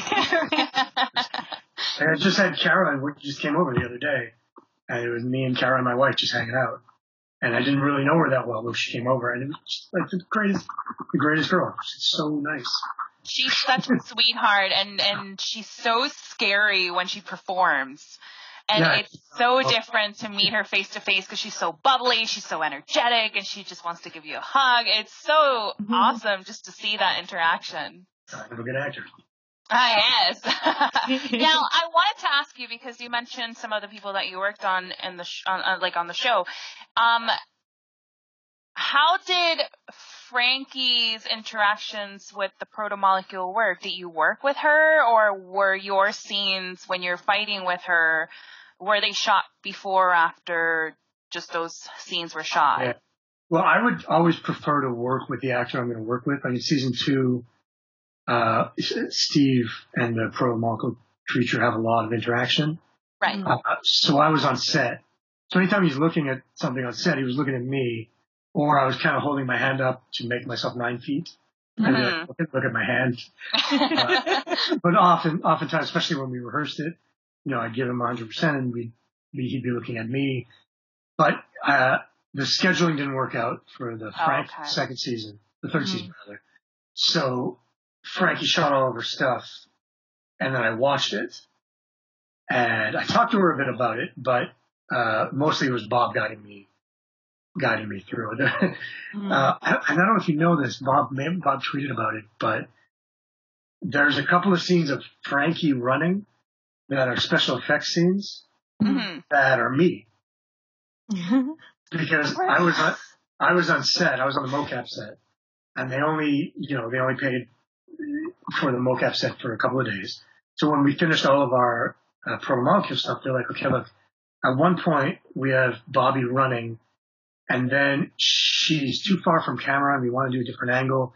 And I just had Cara, we just came over the other day, and it was me and Cara and my wife just hanging out. And I didn't really know her that well, but she came over, and it was just like the greatest, the greatest girl. She's so nice. she's such a sweetheart and and she's so scary when she performs and Yeah. it's so different to meet her face to face because she's so bubbly she's so energetic and she just wants to give you a hug it's so Mhm. awesome just to see that interaction I'm a good actor. Ah yes now i wanted to ask you because you mentioned some of the people that you worked on in the sh- on, uh, like on the show um how did Frankie's interactions with the protomolecule work? Did you work with her or were your scenes when you're fighting with her, were they shot before or after just those scenes were shot? Yeah. Well, I would always prefer to work with the actor I'm going to work with. I mean, season two, uh, Steve and the proto creature have a lot of interaction. Right. Uh, so I was on set. So anytime he's looking at something on set, he was looking at me, or I was kind of holding my hand up to make myself nine feet. And Mhm. like, look, at, look at my hand. But often, oftentimes, especially when we rehearsed it, you know, I'd give him 100% and we'd be, he'd be looking at me. But, uh, the scheduling didn't work out for the Oh, okay. second season, the 3rd Mhm. season rather. So Frankie shot all of her stuff and then I watched it and I talked to her a bit about it, but, uh, mostly it was Bob guiding me, guiding me through it. Mm. Uh, I, I don't know if you know this, Bob. May, Bob tweeted about it, but there's a couple of scenes of Frankie running that are special effects scenes Mhm. that are me because I was on, I was on set. I was on the mocap set, and they only you know they only paid for the mocap set for a couple of days. So when we finished all of our uh, proto molecule stuff, they're like, okay, look. At one point, we have Bobbie running, and then she's too far from camera, and we want to do a different angle.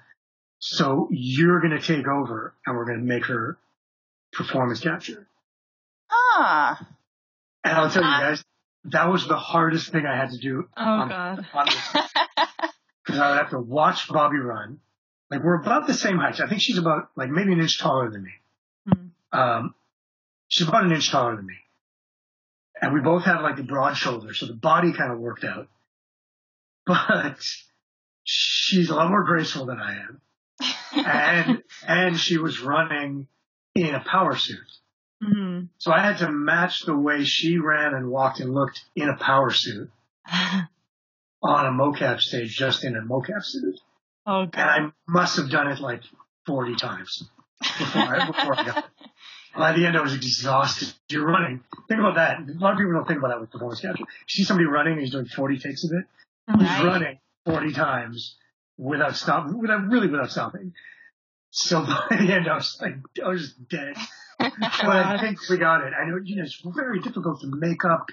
So you're going to take over, and we're going to make her performance capture. Ah. And I'll tell you Ah. guys, that was the hardest thing I had to do oh on, God. because I would have to watch Bobbie run. Like we're about the same height. I think she's about like maybe an inch taller than me. Mhm. Um, she's about an inch taller than me, and we both have like the broad shoulders, so the body kind of worked out. But she's a lot more graceful than I am, and and she was running in a power suit. Mhm. So I had to match the way she ran and walked and looked in a power suit on a mocap stage, just in a mocap suit. Oh And I must have done it like 40 times before I, before I got it. By the end, I was exhausted. You're running. Think about that. A lot of people don't think about that with performance capture. You see somebody running and he's doing 40 takes of it. He's Right. running 40 times without stopping, without really without stopping. So by the end, I was like, I was dead. But I think we got it. I know, you know, it's very difficult to make up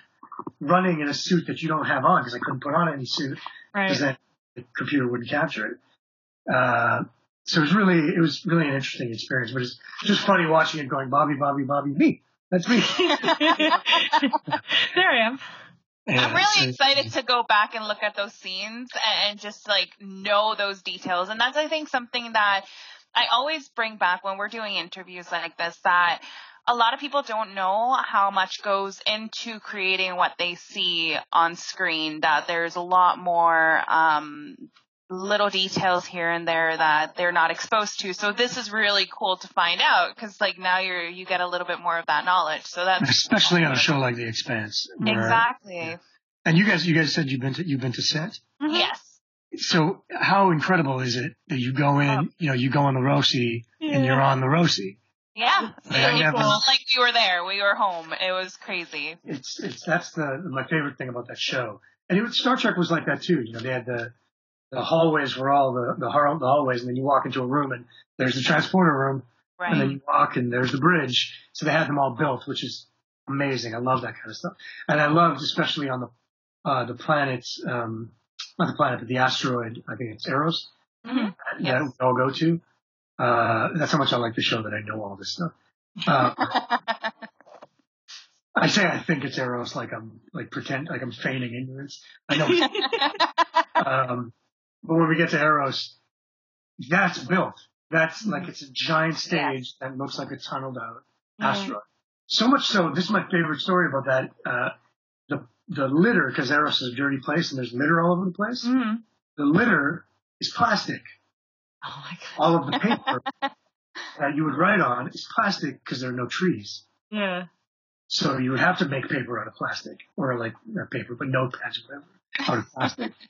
running in a suit that you don't have on because I couldn't put on any suit because Right. then the computer wouldn't capture it. Uh, so it was really, it was really an interesting experience, but it's just funny watching it going, Bobbie, Bobbie, Bobbie, me. That's me. there I am. I'm really excited to go back and look at those scenes and, and just like know those details. And that's, I think, something that I always bring back when we're doing interviews like this that a lot of people don't know how much goes into creating what they see on screen, that there's a lot more, um, little details here and there that they're not exposed to. So this is really cool to find out because like now you're, you get a little bit more of that knowledge. So that's Especially on a show like The Expanse. where- exactly. And you guys, you guys said you've been to, you've been to set. Mhm. Yes. So how incredible is it that you go in, you know, you go on the Rosie and you're on the Rosie? Yeah. It really was cool. like we were there. We were home. It was crazy. It's, it's, that's the, my favorite thing about that show. And even Star Trek was like that too. You know, they had the, the hallways were all the, the, the hallways and then you walk into a room and there's the transporter room Right. and then you walk and there's the bridge. So they had them all built, which is amazing. I love that kind of stuff. And I loved, especially on the, uh, the planet, um, not the planet, but the asteroid, I think it's Eros, Mhm. that Yes. we all go to. Uh, that's how much I like the show that I know all this stuff. Uh, I say I think it's Eros like I'm, like pretend, like I'm feigning ignorance. I know um, but when we get to Eros, that's built. That's like it's a giant stage that looks like a tunneled out asteroid. So much so, this is my favorite story about that. Uh, the the litter, because Eros is a dirty place and there's litter all over the place. Mhm. The litter is plastic. Oh my God. All of the paper that you would write on is plastic because there are no trees. Yeah. So you would have to make paper out of plastic, or like paper, but notepads, whatever, out of plastic.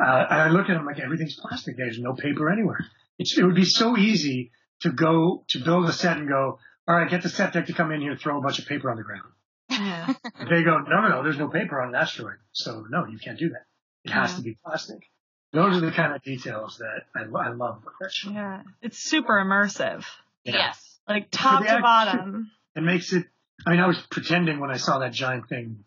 uh, and I look at them like everything's plastic. There's no paper anywhere. It's, it would be so easy to go to build a set and go, all right, get the set deck to come in here, throw a bunch of paper on the ground. Yeah. They go, no, no, no, there's no paper on an asteroid, so no, you can't do that. It has Yeah. to be plastic. Those are the kind of details that I, I love about that show. Yeah. It's super immersive. Yeah. Yes. Like top to bottom. It makes it. I mean, I was pretending when I saw that giant thing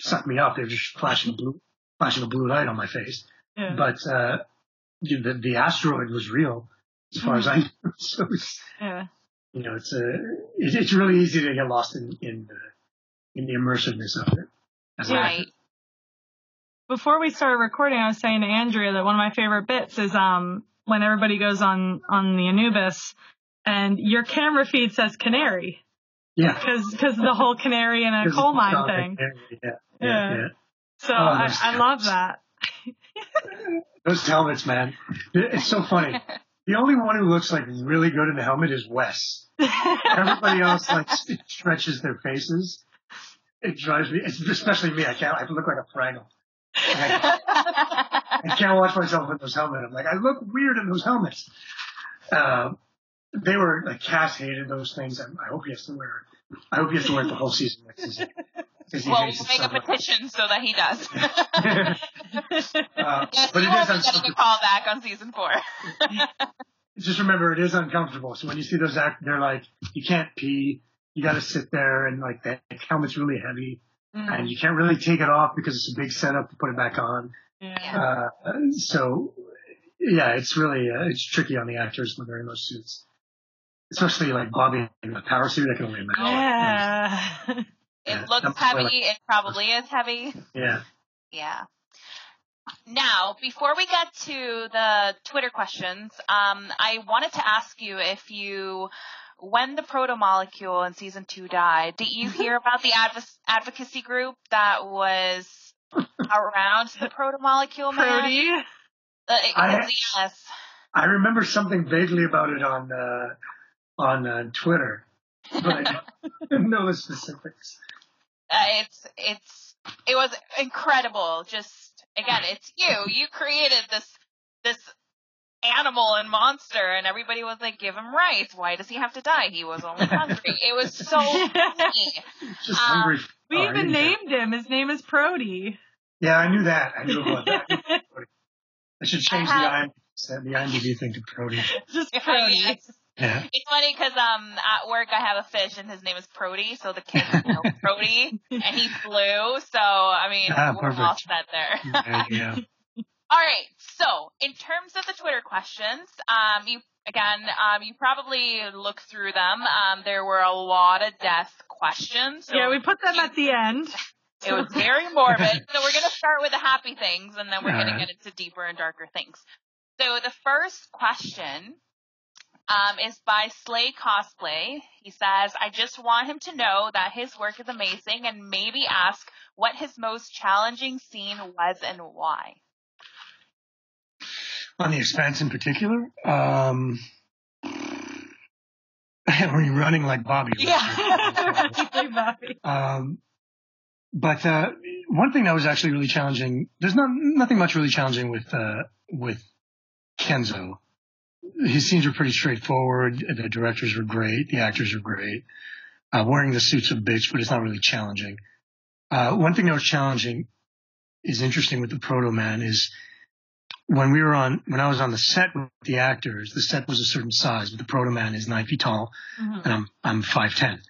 suck me up. They were just flashing blue, flashing a blue light on my face. Yeah. But uh, the the asteroid was real. as far as I know. So it's, Yeah. you know, it's a, it, it's really easy to get lost in, in the, in the immersiveness of it. As Right. Before we started recording, I was saying to Andrea that one of my favorite bits is um when everybody goes on on the Anubis and your camera feed says canary Yeah. because because the whole canary in a coal mine thing. Yeah. Yeah. Yeah. yeah. So Oh, I, I love that. Those helmets, man. It's so funny. The only one who looks like really good in the helmet is Wes. Everybody else like stretches their faces. It drives me, it's especially me. I can't. I look like a Fraggle. I can't watch myself in those helmets. I'm like, I look weird in those helmets. Um, they were like Cas hated those things. I, I hope he has to wear. I hope he has to wear it the whole season next season. He well, we'll make a petition so that he does. Uh, yes, but it is getting a uncomfortable. call back on season four. Just remember, it is uncomfortable. So when you see those act, they're like, you can't pee. You got to sit there, and like that helmet's really heavy, and you can't really take it off because it's a big setup to put it back on. yeah. Uh, so yeah, it's really uh, it's tricky on the actors when they're in those suits, especially like Bobbie in the power suit. I can only imagine. Yeah. It Yeah, looks heavy. what It probably is heavy. Yeah. Yeah. Now, before we get to the Twitter questions, um, I wanted to ask you if you, when the proto molecule in season two died, did you hear about the adv- advocacy group that was around the proto molecule man? Prody. Uh, I- yes. I remember something vaguely about it on uh, on uh, Twitter, but I didn't know the specifics. Uh, it's it's it was incredible. Just again, it's you. You created this this animal and monster, and everybody was like, "Give him rights. Why does he have to die? He was only hungry." it was so funny. Just Um, hungry. we for even anything. named him. His name is Prody. Yeah, I knew that. I knew about that. I should change I the have- IMDb, the IMDb thing to Prody. Just Prody. Yes. Yeah. It's funny because um at work I have a fish and his name is Prody, so the kids know Prody, and he's blue. So I mean, Ah, we're all perfect. set there. All right. So, in terms of the Twitter questions, um, you again, um, you probably looked through them. Um, there were a lot of death questions. So Yeah, we put them at the end. it was very morbid. so we're gonna start with the happy things, and then we're gonna Alright. get into deeper and darker things. So the first question. Um, is by Slay Cosplay. He says, I just want him to know that his work is amazing and maybe ask what his most challenging scene was and why. On the Expanse in particular, um, were you running like Bobbie? Yeah. Um, but uh, one thing that was actually really challenging. There's not nothing much really challenging with uh, with Kenzo. His scenes were pretty straightforward. The directors were great. The actors were great. Uh, wearing the suits of bitch, but it's not really challenging. Uh, one thing that was challenging is interesting with the Proto Man is when we were on when I was on the set with the actors. The set was a certain size, but the Proto Man is nine feet tall Mhm. and I'm I'm five ten.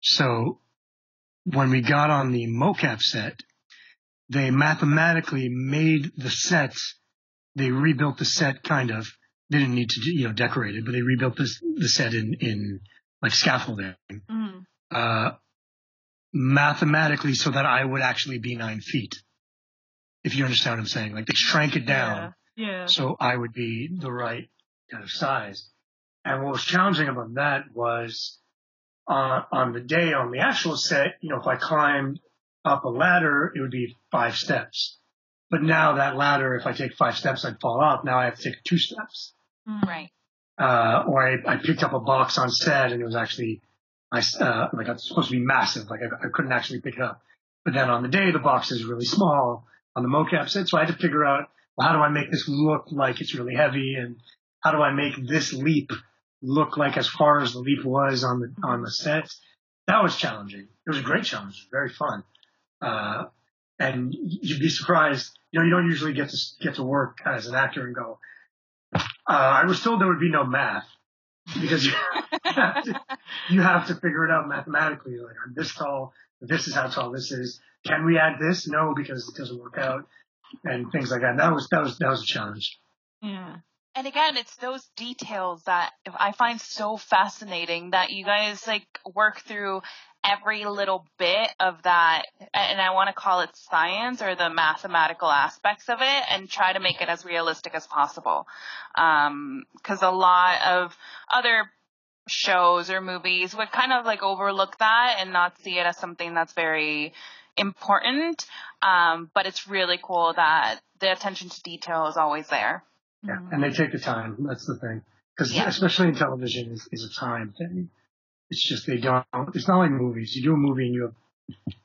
So when we got on the mocap set, they mathematically made the set. They rebuilt the set kind of. They didn't need to you know decorate it, but they rebuilt this the set in in like scaffolding. Mhm. Uh, mathematically, so that I would actually be nine feet. If you understand what I'm saying, like they shrank it down Yeah. yeah. so I would be the right kind of size. And what was challenging about that was uh, on the day on the actual set, you know, if I climbed up a ladder, it would be five steps. But now that ladder, if I take five steps, I'd fall off. Now I have to take two steps. Mhm. Right. Uh, or I, I picked up a box on set and it was actually, I, uh, like it's supposed to be massive. Like I, I couldn't actually pick it up. But then on the day, the box is really small on the mocap set. So I had to figure out, well, how do I make this look like it's really heavy? And how do I make this leap look like as far as the leap was on the, on the set? That was challenging. It was a great challenge. Very fun. Uh, and you'd be surprised. You know, you don't usually get to get to work as an actor and go. Uh, I was told there would be no math because you have to, you have to figure it out mathematically. Like I'm this tall, this is how tall this is. Can we add this? No, because it doesn't work out, and things like that. That was that was that was a challenge. Yeah. and again, it's those details that I find so fascinating that you guys like work through every little bit of that, and I want to call it science or the mathematical aspects of it, and try to make it as realistic as possible. Because a lot of other shows or movies would kind of like overlook that and not see it as something that's very important. Um, but it's really cool that the attention to detail is always there. Yeah, and they take the time. That's the thing. Because Yeah. especially in television, is, is a time thing. It's just they don't. It's not like movies. You do a movie and you have,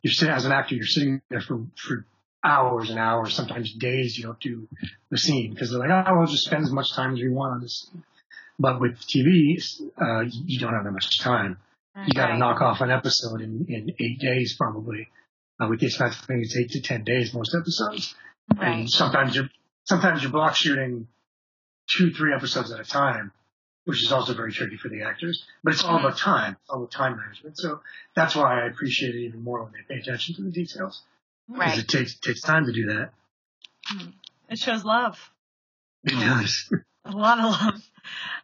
you're sitting as an actor. You're sitting there for for hours and hours, sometimes days. You don't do the scene because they're like, oh, we'll just spend as much time as we want on this. Scene. But with TV, uh, you don't have that much time. You got to knock off an episode in, in eight days, probably. Uh, with the expense of things, it's eight to ten days most episodes. Right. And sometimes you're sometimes you're block shooting two, three episodes at a time, which is also very tricky for the actors. But it's all about time, it's all about time management. So that's why I appreciate it even more when they pay attention to the details. Because Right. it takes takes time to do that. It shows love. It does. A lot of love.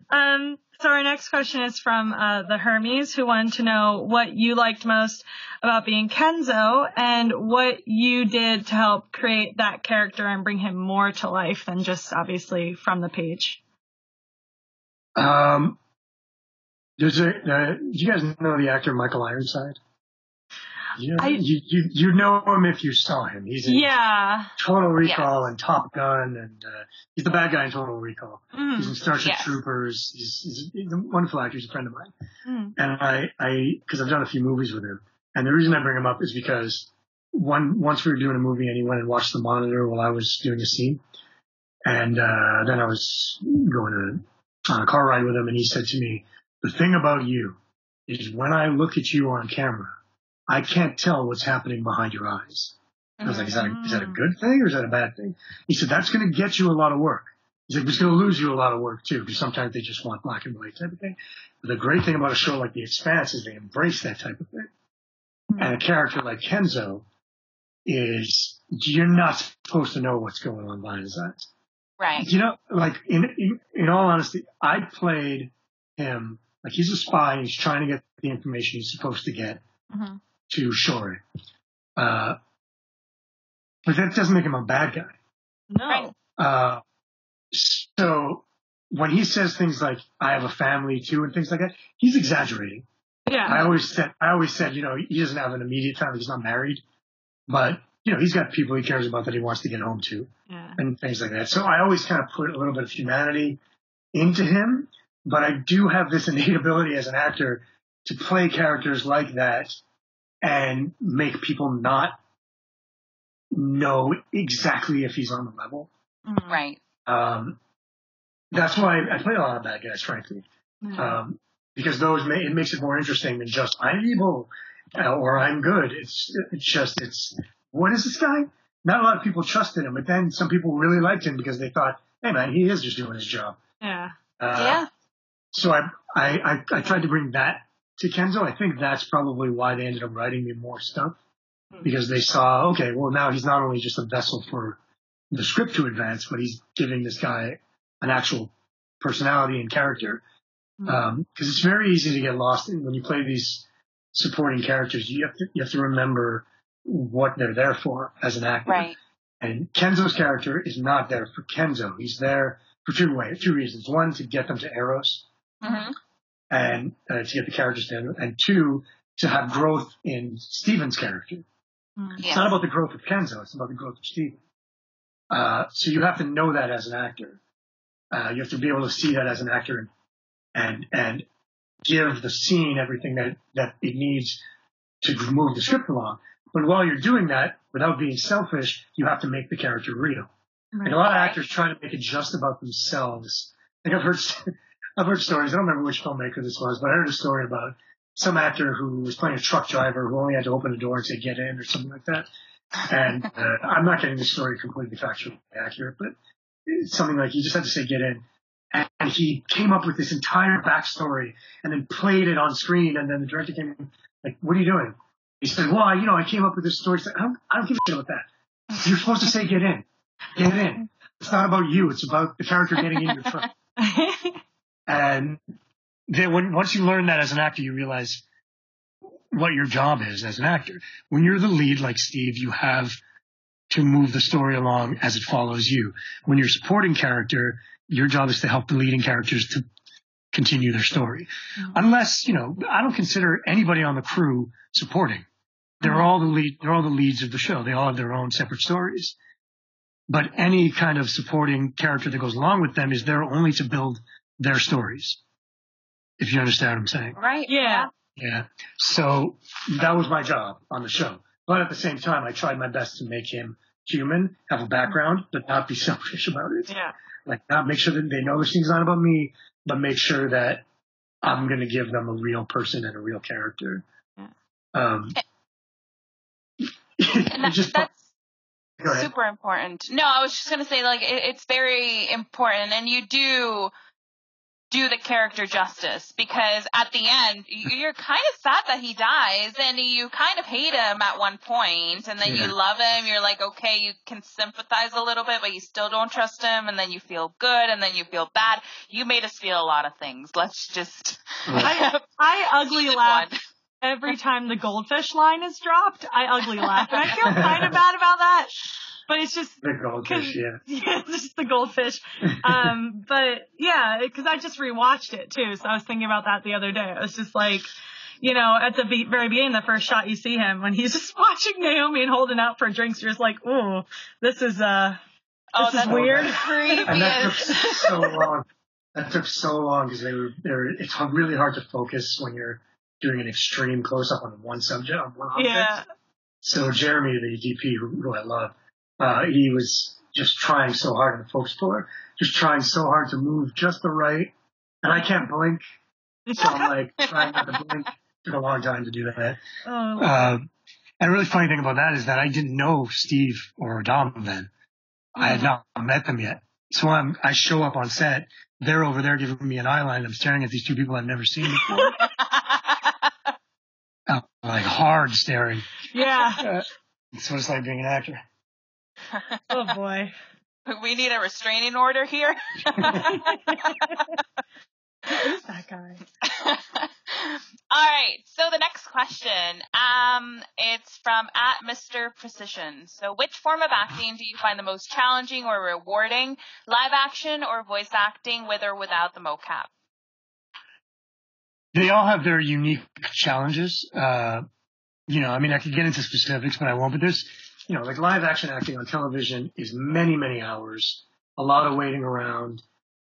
Um, so our next question is from uh, the Hermes, who wanted to know what you liked most about being Kenzo and what you did to help create that character and bring him more to life than just obviously from the page. Um, there's a. Uh, do you guys know the actor Michael Ironside? Yeah, I- you, you you know him if you saw him. He's in Yeah. Total Recall and Top Gun, and uh, he's the bad guy in Total Recall. He's Mm, in Starship Yes. Troopers. He's, he's, he's a wonderful actor. He's a friend of mine. mm, And I, I, because I've done a few movies with him. And the reason I bring him up is because one, once we were doing a movie and he went and watched the monitor while I was doing a scene. And, uh, then I was going to, on a car ride with him and he said to me, the thing about you is when I look at you on camera, I can't tell what's happening behind your eyes. I was like, is that, a, is that a mm. good thing or is that a bad thing? He said, that's going to get you a lot of work. He's like, it's going to lose you a lot of work too, because sometimes they just want black and white type of thing. But the great thing about a show like The Expanse is they embrace that type of thing. Mm. And a character like Kenzo is, you're not supposed to know what's going on behind his eyes. Right. You know, like in, in, in all honesty, I played him like he's a spy he's trying to get the information he's supposed to get Mhm. to Shori. Uh, but that doesn't make him a bad guy. no. Uh, so when he says things like "I have a family too" and things like that, he's exaggerating. Yeah. I always said, I always said, you know, he doesn't have an immediate family; he's not married, but you know, he's got people he cares about that he wants to get home to Yeah. and things like that. So I always kind of put a little bit of humanity into him, but I do have this innate ability as an actor to play characters like that and make people not know exactly if he's on the level. Right. Um, that's why I play a lot of bad guys, frankly, Yeah. um, because those ma- it makes it more interesting than just I'm evil uh, or I'm good. It's it's just it's what is this guy? Not a lot of people trusted him, but then some people really liked him because they thought, hey man, he is just doing his job. Yeah. Uh, yeah. So I, I I I tried to bring that to Kenzo. I think that's probably why they ended up writing me more stuff hmm. because they saw, okay, well now he's not only just a vessel for the script to advance, but he's giving this guy an actual personality and character. Hmm. Um, because it's very easy to get lost in when you play these supporting characters. You have to you have to remember what they're there for as an actor. Right. And Kenzo's character is not there for Kenzo. He's there for two ways, two reasons. One, to get them to Eros hmm and uh, to get the characters to, and two, to have growth in Steven's character. It's Yes. not about the growth of Kenzo. It's about the growth of Steven. Uh, so you have to know that as an actor. Uh, you have to be able to see that as an actor and, and, and give the scene everything that, that it needs to move the script along. But while you're doing that, without being selfish, you have to make the character real. Like a lot of actors try to make it just about themselves. Like I've heard, I've heard stories. I don't remember which filmmaker this was, but I heard a story about some actor who was playing a truck driver who only had to open the door and say "get in" or something like that. And uh, I'm not getting the story completely factually accurate, but it's something like he just had to say "get in," and, and he came up with this entire backstory and then played it on screen. And then the director came in, like, "What are you doing?" He said, "Well, you know, I came up with this story." He said, I don't, I don't give a shit about that. You're supposed to say "get in." Get in. it's not about you. It's about the character getting in your truck. And then when once you learn that as an actor, you realize what your job is as an actor. When you're the lead, like Steve, you have to move the story along as it follows you. When you're a supporting character, your job is to help the leading characters to continue their story. Mm-hmm. Unless, you know, I don't consider anybody on the crew supporting. They're all the lead, they're all the leads of the show. They all have their own separate stories. But any kind of supporting character that goes along with them is there only to build their stories. If you understand what I'm saying. Right. yeah. Yeah. So that was my job on the show. But at the same time, I tried my best to make him human, have a background, but not be selfish about it. Yeah. Like not make sure that they know this thing's not about me, but make sure that I'm going to give them a real person and a real character. Yeah. Um, And that, it just, that's super important. No, I was just gonna say like it, it's very important, and you do do the character justice because at the end you- you're kind of sad that he dies, and you kind of hate him at one point, and then Yeah. you love him. You're like, okay, you can sympathize a little bit, but you still don't trust him, and then you feel good, and then you feel bad. You made us feel a lot of things. Let's just I, I ugly Season laugh one. Every time the goldfish line is dropped. I ugly laugh, and I feel kind of bad about that. But it's just the goldfish, yeah. yeah, just the goldfish. Um, but yeah, because I just rewatched it too, so I was thinking about that the other day. I was just like, you know, at the be- very beginning, the first shot you see him when he's just watching Naomi and holding out for drinks, you're just like, ooh, this is uh, Oh, this is that's weird. creepy. and that took so long. That took so long because they were they're it's really hard to focus when you're doing an extreme close up on one subject on one object. Yeah. So Jeremy, the DP who, I love, uh, he was just trying so hard in the focus puller, just trying so hard to move just the right, and I can't blink, so I'm like trying not to blink. Took a long time to do that. Oh, Uh, and a really funny thing about that is that I didn't know Steve or Dom then. I had not met them yet. So I'm, I show up on set. They're over there giving me an eye line. I'm staring at these two people I've never seen before. Uh, staring. yeah. It's what it's like being an actor. Oh boy. we need a restraining order here. Who's that guy? All right. So the next question, um, it's from at Mr. Precision. So, which form of acting do you find the most challenging or rewarding? Live action or voice acting, with or without the mocap? They all have their unique challenges. Uh, you know, I mean, I could get into specifics, but I won't. But there's, you know, like live action acting on television is many, many hours, a lot of waiting around,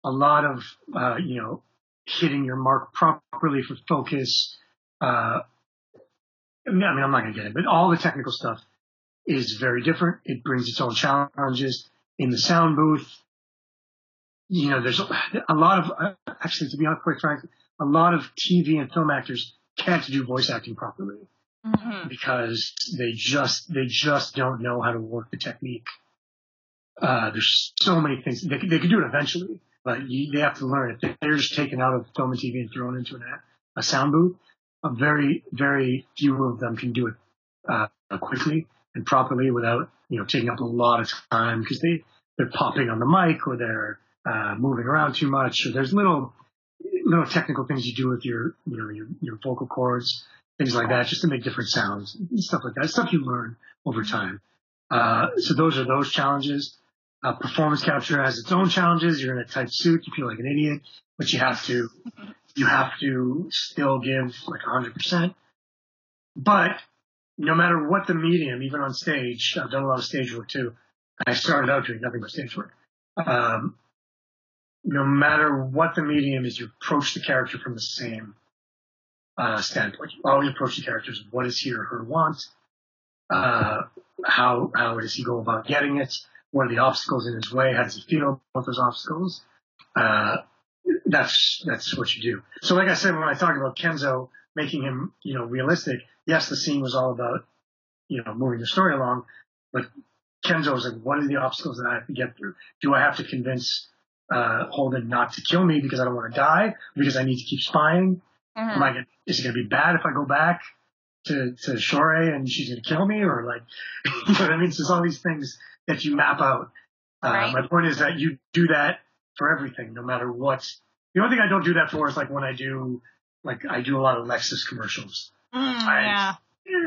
a lot of, uh, you know, hitting your mark properly for focus. Uh, I mean, I'm not going to get it, but all the technical stuff is very different. It brings its own challenges in the sound booth. You know, there's a, lot of, actually, to be honest, quite frank, a lot of TV and film actors can't do voice acting properly Mm-hmm. because they just they just don't know how to work the technique. Uh, there's so many things they they could do it eventually, but you, they have to learn it. They're just taken out of film and TV and thrown into an, a sound booth. A very very few of them can do it uh, quickly and properly without you know taking up a lot of time because they they're popping on the mic or they're uh, moving around too much or there's little little technical things you do with your you know your, your vocal cords things like that, just to make different sounds and stuff like that. Stuff you learn over time. Uh, so those are those challenges. Uh, performance capture has its own challenges. You're in a tight suit. You feel like an idiot, but you have to, you have to still give like 100%. But no matter what the medium, even on stage, I've done a lot of stage work too. I started out doing nothing but stage work. Um, no matter what the medium is, you approach the character from the same uh, standpoint. You always approach the characters. What does he or her want? Uh, how how does he go about getting it? What are the obstacles in his way? How does he feel about those obstacles? Uh, that's that's what you do. So, like I said, when I talked about Kenzo making him, you know, realistic, yes, the scene was all about, you know, moving the story along, but Kenzo was like, what are the obstacles that I have to get through? Do I have to convince uh, Holden not to kill me because I don't want to die? Because I need to keep spying? Mm-hmm. Am I gonna, is it going to be bad if I go back to, to Shore and she's going to kill me? Or like, you know what I mean? So there's all these things that you map out. Uh, Right. My point is that you do that for everything, no matter what. The only thing I don't do that for is like when I do, like I do a lot of Lexus commercials. Mm, I- yeah.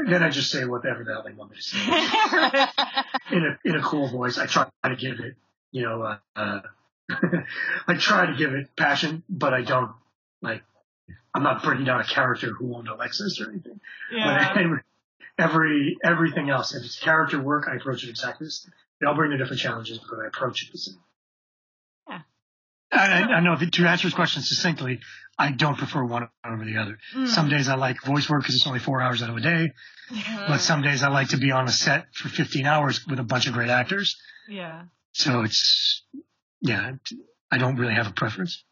Then I just say whatever the hell they want me to say in a in a cool voice. I try to give it, you know, uh, uh, I try to give it passion, but I don't like. I'm not breaking down a character who owned a Lexus or anything. yeah. But every, every everything else, if it's character work, I approach it exactly the same. They all bring their different challenges, but I approach it the same. Yeah. I, I I know that to answer his question succinctly, I don't prefer one over the other. Mm. Some days I like voice work because it's only four hours out of a day, but some days I like to be on a set for 15 hours with a bunch of great actors. Yeah. So it's, yeah, I don't really have a preference.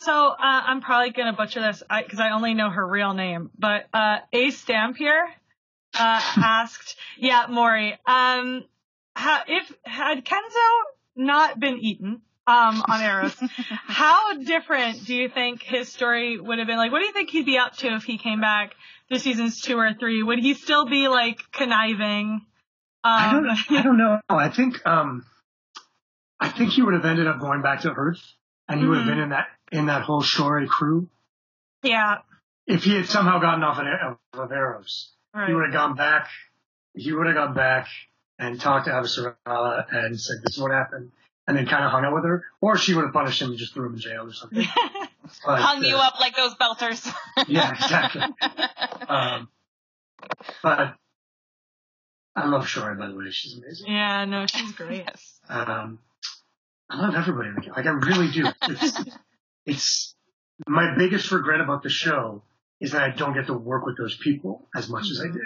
So uh, I'm probably gonna butcher this because I, only know her real name, but uh, Ace Dampier uh, asked, "Yeah, Maury, um, if had Kenzo not been eaten um, on Eros, how different do you think his story would have been? Like, what do you think he'd be up to if he came back to seasons two or three? Would he still be like conniving? I Um, don't, I don't know. I think, um, I think he would have ended up going back to Earth and he would have Mhm. been in that, in that whole Shohreh crew. yeah, If he had somehow gotten off of, of Eros, he would have gone back, he would have gone back and talked to Avasarala and said, this is what happened. And then kind of hung out with her, or she would have punished him and just threw him in jail or something. But, Hung you uh, up like those belters. Yeah, exactly. Um, but I love Shohreh, by the way. She's amazing. yeah, no, she's great. yes. Um, I love everybody in the game. Like I really do. It's, it's my biggest regret about the show is that I don't get to work with those people as much as I did.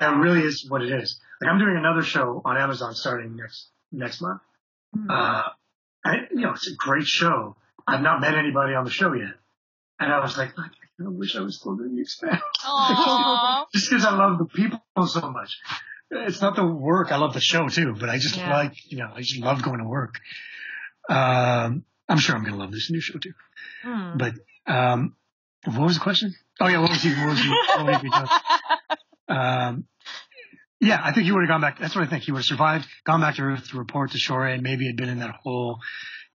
That really is what it is. Like I'm doing another show on Amazon starting next next month. Uh, and, you know, it's a great show. I've not met anybody on the show yet, and I was like, I wish I was still doing the expanse just because I love the people so much. It's not the work. I love the show too, but I just Yeah. like, you know, I just love going to work. Um, I'm sure I'm going to love this new show too. Hmm. But, um, what was the question? Oh yeah, what was he, what was he, what was um, yeah, I think he would have gone back. That's what I think. He would have survived, gone back to Earth to report to Shohreh, and maybe had been in that whole,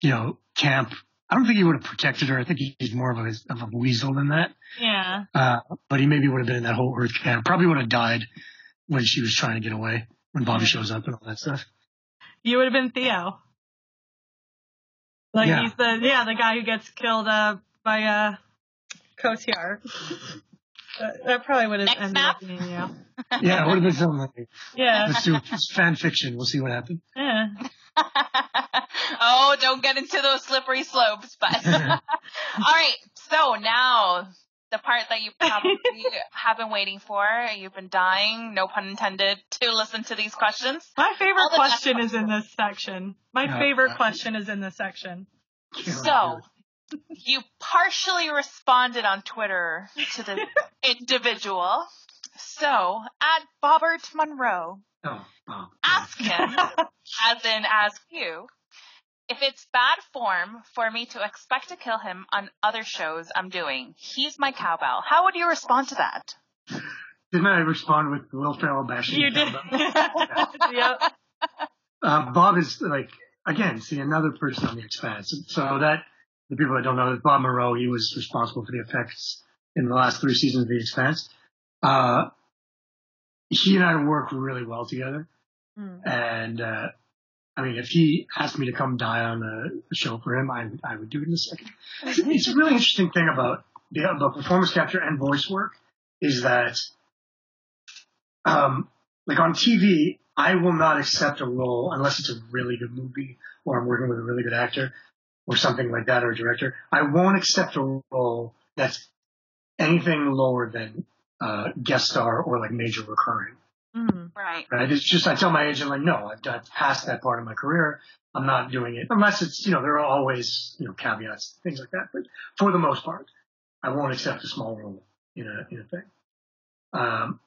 you know, camp. I don't think he would have protected her. I think he's more of a, of a weasel than that. yeah. Uh, but he maybe would have been in that whole Earth camp. Probably would have died when she was trying to get away, when Bobbie shows up and all that stuff. You would have been Theo. Like Yeah. he's the yeah the guy who gets killed uh, by uh, Cotyar. that, that probably would have Next ended map? up being you. Yeah, it would have been something like Yeah, let's do fan fiction. We'll see what happens. yeah. oh, don't get into those slippery slopes, but all right. So now the part that you probably have been waiting for. You've been dying, no pun intended, to listen to these questions. My favorite question is in this section. My Yeah. favorite question is in this section. So you partially responded on Twitter to the individual. So at Bobbert Munroe, oh, oh, ask him, as in ask you, if it's bad form for me to expect to kill him on other shows I'm doing. He's my cowbell. How would you respond to that? Didn't I respond with Will Ferrell bashing? you did. cowbell? yep. Uh, Bob is like again, see another person on the Expanse. So that the people that don't know that Bob Munroe, he was responsible for the effects in the last three seasons of the Expanse. Uh, he and I work really well together, Hmm. and uh, I mean, if he asked me to come die on a, show for him, I I would do it in a second. It's, it's a really interesting thing about the about performance capture and voice work is that, um, like on TV, I will not accept a role unless it's a really good movie or I'm working with a really good actor or something like that or a director. I won't accept a role that's anything lower than uh, guest star or like major recurring. Hmm. Right. Right? It's just I tell my agent like, no, I've, I've passed that part of my career. I'm not doing it unless it's you know there are always you know caveats things like that. But for the most part, I won't accept a small role in a in a thing. Um,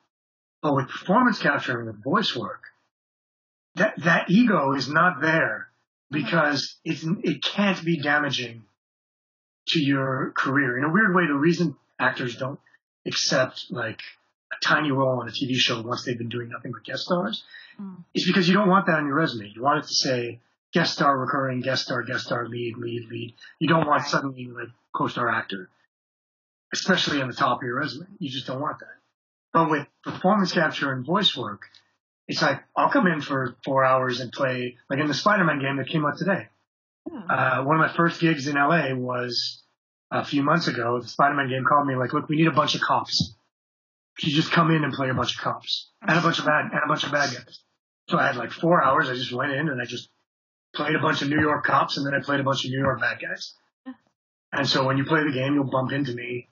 but with performance capture and with voice work, that that ego is not there because it's it can't be damaging to your career in a weird way. The reason actors don't accept like a tiny role on a TV show once they've been doing nothing but guest stars, Mm. is because you don't want that on your resume. You want it to say guest star, recurring, guest star, guest star, lead, lead, lead. You don't want suddenly like co-star actor, especially on the top of your resume. You just don't want that. But with performance capture and voice work, it's like I'll come in for four hours and play like in the Spider-Man game that came out today. Uh, one of my first gigs in LA was a few months ago. The Spider-Man game called me like, look, we need a bunch of cops. You just come in and play a bunch of cops and a bunch of bad and a bunch of bad guys? So I had like four hours. I just went in and I just played a bunch of New York cops and then I played a bunch of New York bad guys. And so when you play the game, you'll bump into me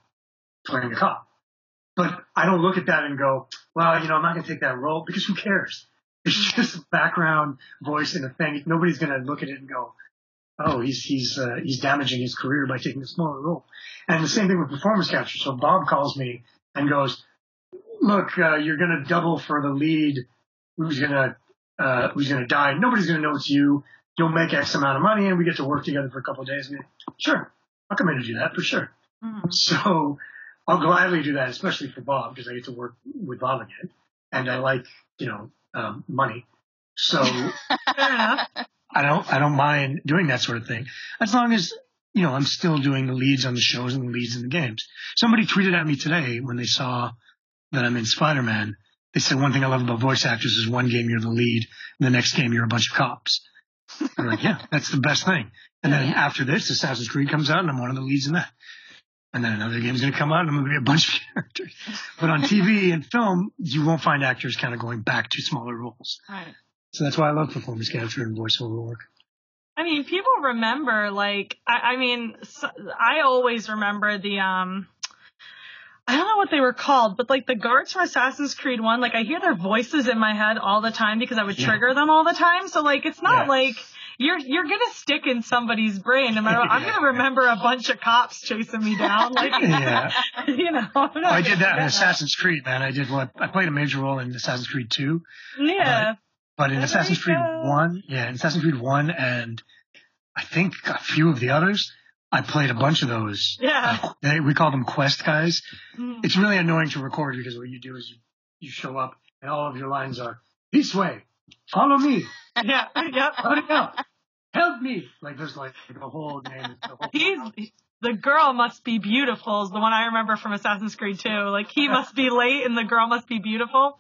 playing a cop. But I don't look at that and go, well, you know, I'm not going to take that role because who cares? It's just a background voice in a thing. Nobody's going to look at it and go, oh, he's he's uh, he's damaging his career by taking a smaller role. And the same thing with performance capture. So Bob calls me and goes, look, uh, you're going to double for the lead. Who's going to uh, who's going to die? Nobody's going to know it's you. You'll make X amount of money, and we get to work together for a couple of days. And sure, I'll come in and do that for sure. Mhm. So I'll gladly do that, especially for Bob, because I get to work with Bob again. And I like, you know, um, money. So. I don't, I don't mind doing that sort of thing. As long as, you know, I'm still doing the leads on the shows and the leads in the games. Somebody tweeted at me today when they saw that I'm in Spider-Man. They said one thing I love about voice actors is one game you're the lead, and the next game you're a bunch of cops. I'm like, yeah, that's the best thing. And then after this, Assassin's Creed comes out and I'm one of the leads in that. And then another game's going to come out and I'm going to be a bunch of characters. But on TV and film, you won't find actors kind of going back to smaller roles. Right. So that's why I love performance capture and voiceover work. I mean, people remember like I, I mean, so, I always remember the um. I don't know what they were called, but like the guards from Assassin's Creed 1, like I hear their voices in my head all the time because I would Yeah. trigger them all the time. So like it's not Yeah. like you're you're gonna stick in somebody's brain no matter what. I'm gonna remember a bunch of cops chasing me down. Like Yeah. you know. I did that in Assassin's Creed, man. I did what I played a major role in Assassin's Creed 2, Yeah. but in There Assassin's Creed. 1, yeah, in Assassin's Creed 1 and I think a few of the others, I played a bunch of those. Yeah. They, we call them quest guys. Mm. It's really annoying to record because what you do is you, you show up and all of your lines are, this way, follow me, Yeah. Yep. hurry up, help me. Like there's like the whole name. The whole He's the girl must be beautiful is the one I remember from Assassin's Creed 2. Like he must be late and the girl must be beautiful.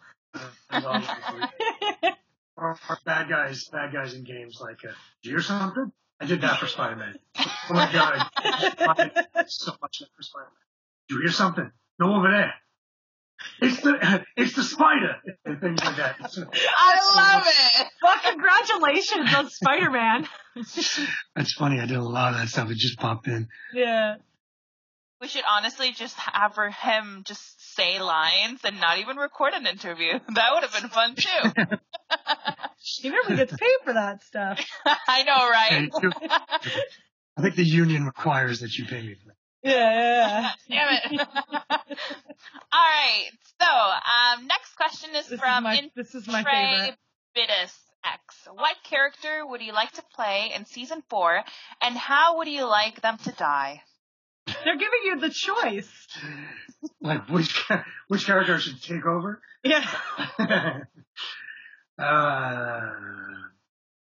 There's all these- or, or bad guys, bad guys in games like, uh, did you hear something? I did that for Spider-Man. Oh my god, I did so much that for Spider-Man. Did you hear something? No over there. It's the, it's the spider and things like that. It's, I love it. well, congratulations on Spider-Man. that's funny. I did a lot of that stuff. It just popped in. yeah. We should honestly just have her- him just say lines and not even record an interview. That would have been fun too. He never gets paid for that stuff. I know, right? I think the union requires that you pay me for that. Yeah, yeah. Damn it. All right. So, um, next question is This is from my this is my Trey favorite. Bitis X. What character would you like to play in season four, and how would you like them to die? They're giving you the choice. Like which which character should take over? Yeah. uh,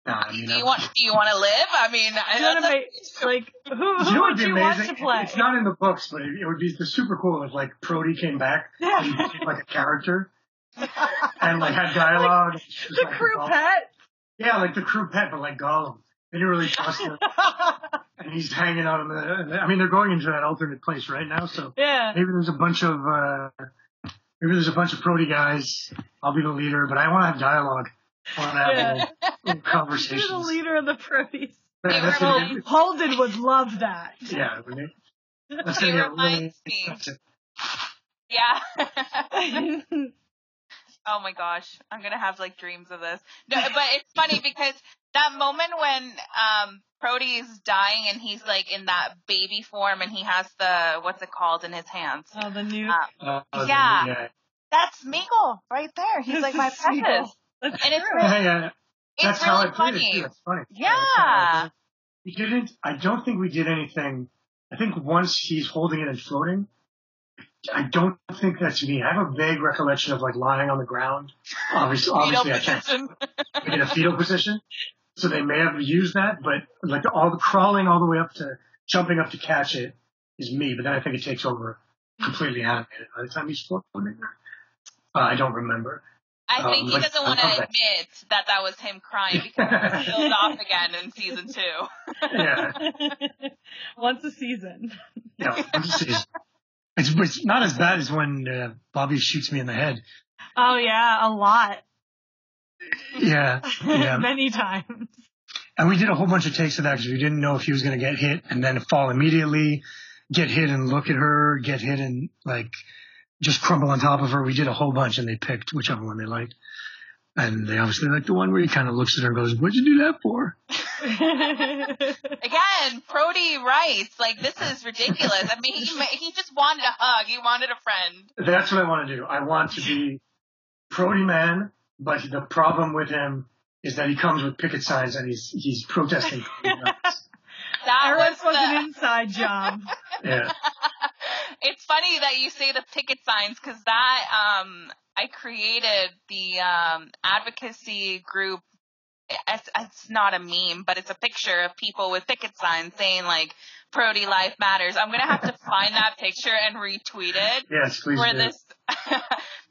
nah, you Do know. you want? Do you want to live? I mean, I- You wanna that's a- make, like who, You who know would what'd be you want to play? It's not in the books, but it, it would be super cool if like Brody came back and became like a character and like had dialogue. Just the like crew pet. Yeah, like the crew pet, but like Gollum. They didn't really trust him, and he's hanging out in the. I mean, they're going into that alternate place right now, so yeah. maybe there's a bunch of uh, maybe there's a bunch of Brody guys. I'll be the leader, but I want to have dialogue. I want to have Yeah. little, little You're the leader of the Prodies. Yeah, that's They gonna were be- Holden would love that. yeah, wouldn't it? That's It reminds really. me. Yeah. oh my gosh, I'm gonna have like dreams of this. No, but it's funny because that moment when um Brody is dying and he's like in that baby form and he has the what's it called in his hands. oh, the new. Uh, Uh, Yeah. yeah, That's Smeagol right there. He's like my This precious. That's And it's true. yeah, yeah. It's That's how really played it funny. too. That's funny. Yeah. that's I played. We didn't. I don't think we did anything. I think once he's holding it and floating, I I don't think that's me. I have a vague recollection of like lying on the ground. Obviously, obviously I can't position. in a fetal position. So they may have used that, but like all the crawling all the way up to jumping up to catch it is me. But then I think it takes over completely animated by the time he's floating there. Uh, I don't remember. I Um, think he but doesn't want to love that. admit that that was him crying because it was killed off again in season two. Yeah, Once a season. yeah. I'm just- It's, it's, it's not as bad as when uh, Bobbie shoots me in the head. Oh yeah, a lot. Yeah, yeah. Many times. And we did a whole bunch of takes of that because we didn't know if he was going to get hit and then fall immediately, get hit and look at her, get hit and like just crumble on top of her. We did a whole bunch and they picked whichever one they liked. And they obviously like the one where he kind of looks at her and goes, what'd you do that for? Again, Brody writes like this is ridiculous. I mean, he he just wanted a hug. He wanted a friend. That's what I want to do. I want to be Prody man, but the problem with him is that he comes with picket signs and he's, he's protesting. That Our was was an inside job. yeah. it's funny that you say the picket signs because that um I created the um advocacy group. It's, it's not a meme, but it's a picture of people with picket signs saying like "Prody life matters." I'm gonna have to find that picture and retweet it Yes, please for do. this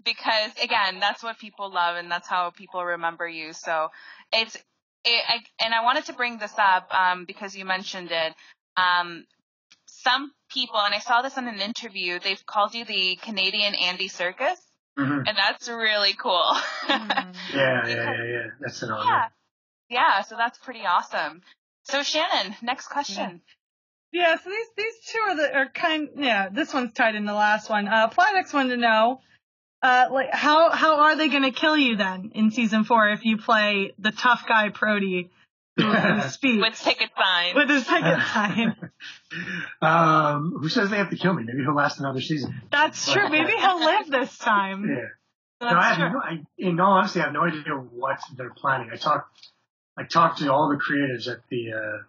because again, that's what people love and that's how people remember you. So it's it, I, and I wanted to bring this up um, because you mentioned it. Um, some people, and I saw this in an interview, they've called you the Canadian Andy Serkis, Mhm. and that's really cool. Yeah, yeah, yeah, yeah. That's an honor. yeah, yeah. So that's pretty awesome. So Shannon, next question. Yeah, so these these two are the are kind yeah, this one's tied in the last one. Uh Planex wanted to know uh like how how are they gonna kill you then in season four if you play the tough guy Prody who, who speaks With ticket signs. with his ticket sign. um, who says they have to kill me? Maybe he'll last another season. That's true. Maybe he'll live this time. Yeah. That's no, I have true. no, I, in all honesty, I have no idea what they're planning. I talked, I talked to all the creatives at the, uh,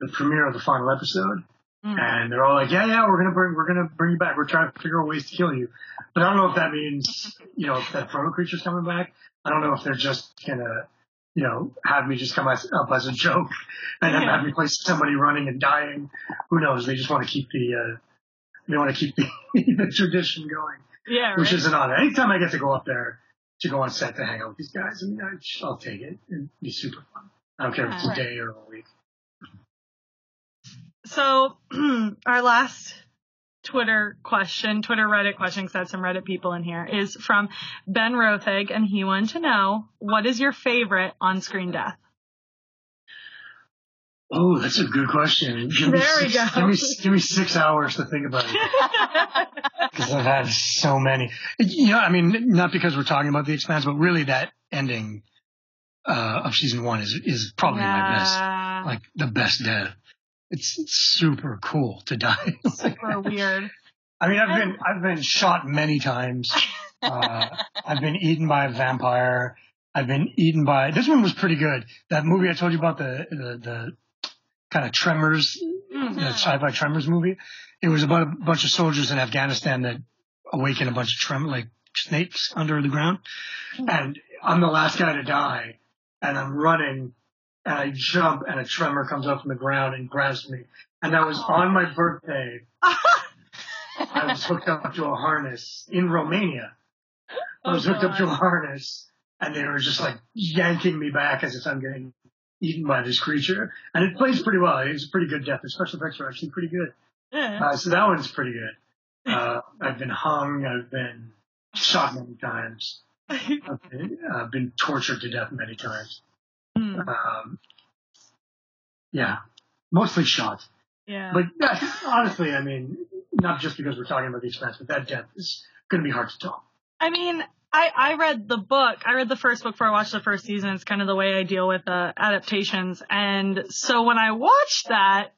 the premiere of the final episode, Mm. and they're all like, "Yeah, yeah, we're gonna bring, we're gonna bring you back. We're trying to figure out ways to kill you." But I don't know if that means, you know, if that proto creature's coming back. I don't know if they're just gonna, you know, have me just come as, up as a joke, and then Yeah. have me play somebody running and dying. Who knows? They just want to keep the, uh, they want to keep the, the tradition going Yeah, which is an honor. Anytime I get to go up there to go on set to hang out with these guys, I mean, I, I'll take it. It'd be super fun. I don't care if it's a day or a week. So our last Twitter question, Twitter Reddit question, because I had some Reddit people in here, is from Ben Rothig, and he wanted to know what is your favorite on-screen death? Oh, that's a good question. Give me There we six, go. Give me, give me six hours to think about it because I've had so many. You know, I mean, not because we're talking about the expanse, but really that ending uh, of season one is is probably my best, like the best death. It's, it's super cool to die. super weird. I mean, I've been I've been shot many times. Uh, I've been eaten by a vampire. I've been eaten by. This one was pretty good. That movie I told you about the the, the kind of Tremors, Mhm. the sci-fi Tremors movie. It was about a bunch of soldiers in Afghanistan that awaken a bunch of trem like snakes under the ground, and I'm the last guy to die, and I'm running, and I jump, and a tremor comes up from the ground and grabs me, and that was on my birthday. I was hooked up to a harness in Romania. I was Oh, hooked up to a harness, and they were just like yanking me back as if I'm getting eaten by this creature. And it plays pretty well. It was a pretty good death. The special effects are actually pretty good. Yeah. Uh, so that one's pretty good. Uh, I've been hung. I've been shot many times. I've been, uh, been tortured to death many times. Hmm. Um, yeah, mostly shot. yeah. But yeah, honestly, I mean, not just because we're talking about the Expanse, but that death is going to be hard to top. I mean, I, I read the book. I read the first book before I watched the first season. It's kind of the way I deal with uh, adaptations. And so when I watched that,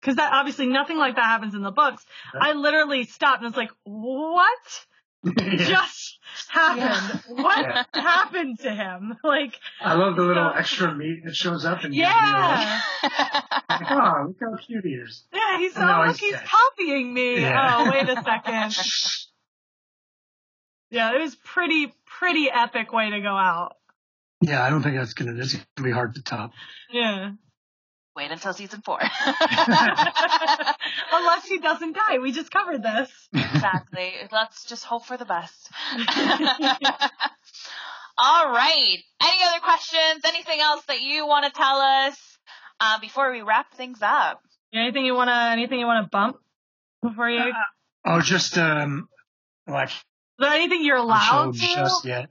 because that obviously nothing like that happens in the books, I literally stopped and was like, what? Yeah. just happened? What Yeah. happened to him? Like, I love the little So- extra meat that shows up and yeah. like, oh, look how cute he is. Yeah, he's No, oh, he's look, he's dead. copying me. Yeah. Oh, wait a second. Yeah, it was pretty, pretty epic way to go out. Yeah, I don't think that's gonna that's gonna be hard to top. Yeah. Wait until season four. Unless he doesn't die. We just covered this. exactly. Let's just hope for the best. All right. Any other questions? Anything else that you want to tell us uh, before we wrap things up? Anything you wanna, anything you wanna bump before you? Oh, just um, like Is there anything you're allowed to? just yet.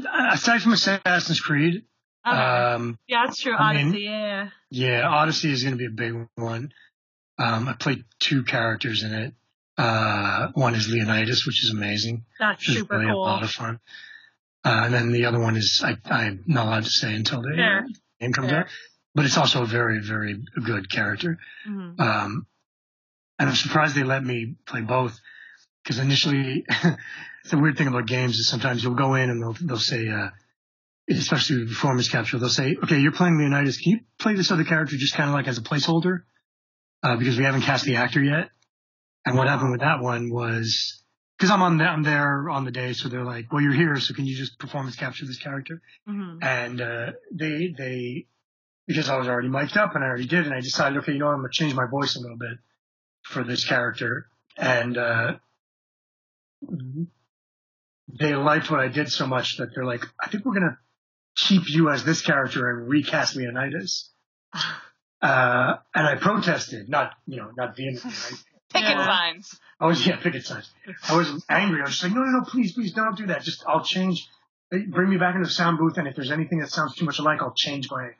Uh, Aside from Assassin's Creed, Okay. Um, yeah, that's true. I mean- Odyssey. yeah. yeah, Odyssey is going to be a big one. Um, I played two characters in it. Uh, one is Leonidas, which is amazing. That's super really cool. a lot of fun. Uh, and then the other one is I, I'm not allowed to say until the Fair. name comes Fair. out. But it's also a very, very good character. Mhm. Um, and I'm surprised they let me play both because initially, the weird thing about games is sometimes you'll go in and they'll they'll say, uh, especially with performance capture, they'll say, "Okay, you're playing Leonidas. Can you play this other character just kind of like as a placeholder?" Uh, because we haven't cast the actor yet. And what happened with that one was because I'm on the, I'm there on the day, so they're like, "Well, you're here, so can you just performance capture this character?" Mhm. and uh, they they because I was already mic'd up and I already did, and I decided, okay, you know, what, I'm gonna change my voice a little bit for this character, and uh, they liked what I did so much that they're like, I think we're gonna keep you as this character and recast Leonidas. Uh, and I protested, not you know, not vehemently. Right? Picket Yeah. signs. I was yeah, picket signs. I was angry. I was just like, no, no, no, please, please, don't do that. Just I'll change. Bring me back into the sound booth, and if there's anything that sounds too much alike, I'll change my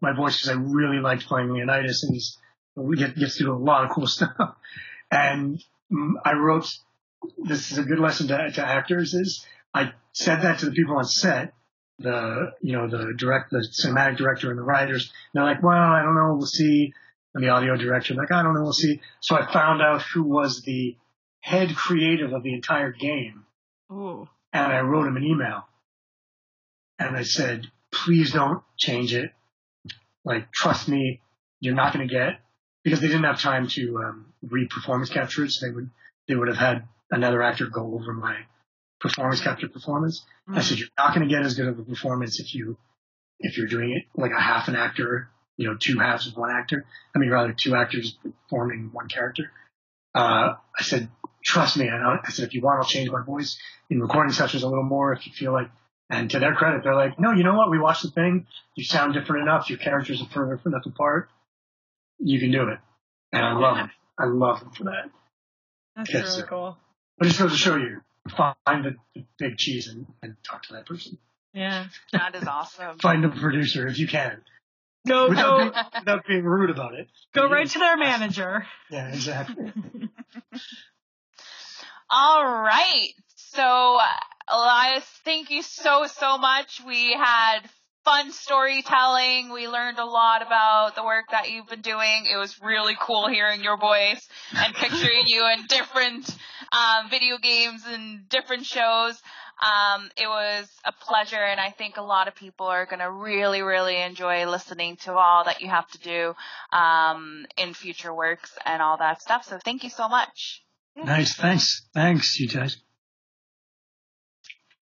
my voice because I really liked playing Leonidas, and he's we get gets to do a lot of cool stuff. And mm, I wrote this is a good lesson to, to actors is I said that to the people on set, the you know the direct the cinematic director and the writers. And they're like, well, I don't know, we'll see. And the audio director, like, I don't know, we'll see. So I found out who was the head creative of the entire game, Ooh. and I wrote him an email, and I said, please don't change it. Like, trust me, you're not going to get because they didn't have time to um, re-performance capture it. So they would they would have had another actor go over my performance capture performance. I said, you're not going to get as good of a performance if you if you're doing it like a half an actor, you know, two halves of one actor. I mean, rather two actors performing one character. Uh, I said, trust me. And I, I said, if you want, I'll change my voice in recording sessions a little more if you feel like. And to their credit, they're like, no, you know what? We watched the thing. You sound different enough. Your characters are further enough apart. You can do it. And I love them. I love them for that. That's really cool. But it just goes to show you, find the, the big cheese and, and talk to that person. Yeah. That is awesome. Find a producer if you can. Go Without, go being, without being rude about it. go right to their manager. Yeah, exactly. All right. So, Elias, thank you so, so much. We had fun storytelling. We learned a lot about the work that you've been doing. It was really cool hearing your voice and picturing you in different um, video games and different shows. Um, it was a pleasure, and I think a lot of people are going to really, really enjoy listening to all that you have to do um, in future works and all that stuff. So, thank you so much. Nice. Thanks. Thanks, you guys.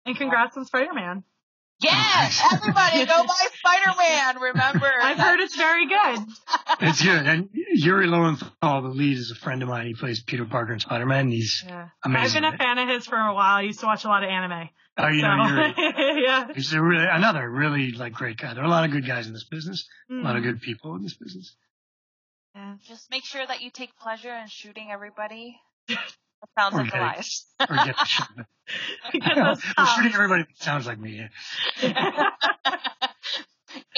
And congrats on Spider Man. Yes, everybody go buy Spider-Man. Remember, I've heard it's very good. It's good. And Yuri Lowenthal, the lead, is a friend of mine. He plays Peter Parker in Spider-Man. He's Yeah. amazing. I've been a fan of his for a while. I used to watch a lot of anime. Oh, you know, Yuri. yeah. He's a really another really like great guy. There are a lot of good guys in this business. A lot Mm. of good people in this business. Yeah. just make sure that you take pleasure in shooting everybody. That sounds like Okay. Elias. Or get the shit. Get those We're shooting everybody that sounds like me.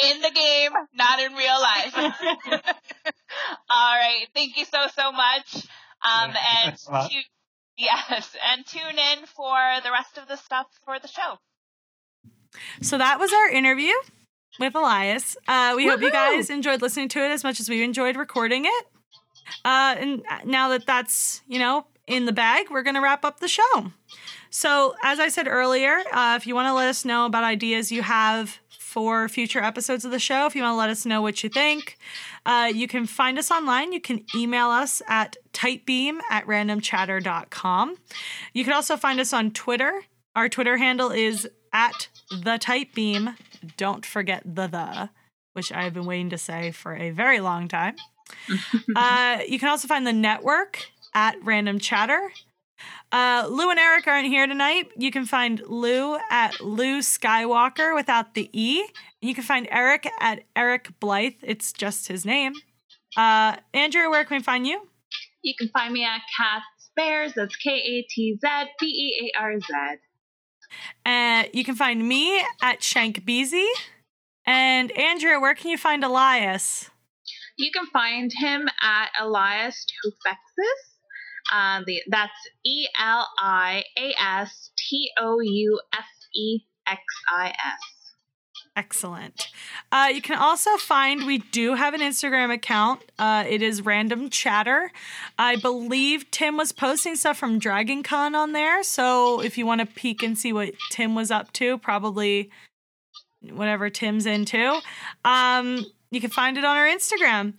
In the game, not in real life. All right, thank you so so much. Um, Yeah, and thanks a lot. tu- yes, and tune in for the rest of the stuff for the show. So that was our interview with Elias. Uh, we hope you guys enjoyed listening to it as much as we enjoyed recording it. Uh, and now that that's you know in the bag, we're gonna wrap up the show. So, as I said earlier, uh, if you want to let us know about ideas you have for future episodes of the show, if you want to let us know what you think, uh, you can find us online. You can email us at tightbeam at randomchatter.com. You can also find us on Twitter. Our Twitter handle is at the tightbeam. Don't forget the the, which I've been waiting to say for a very long time. uh, you can also find the network at Random Chatter. Uh, Lou and Eric aren't here tonight. You can find Lou at Lou Skywalker without the E. You can find Eric at Eric Blythe. It's just his name. Uh, Andrew, where can we find you? You can find me at KatzBearz. That's K A T Z B E A R Z. Uh, you can find me at Shank Beezy. And Andrew, where can you find Elias? You can find him at Elias Toufexis. Uh, the, that's E L I A S T O U F E X I S. Excellent. Uh, you can also find we do have an Instagram account. Uh, it is Random Chatter. I believe Tim was posting stuff from Dragon Con on there. So if you want to peek and see what Tim was up to, probably whatever Tim's into, um, you can find it on our Instagram.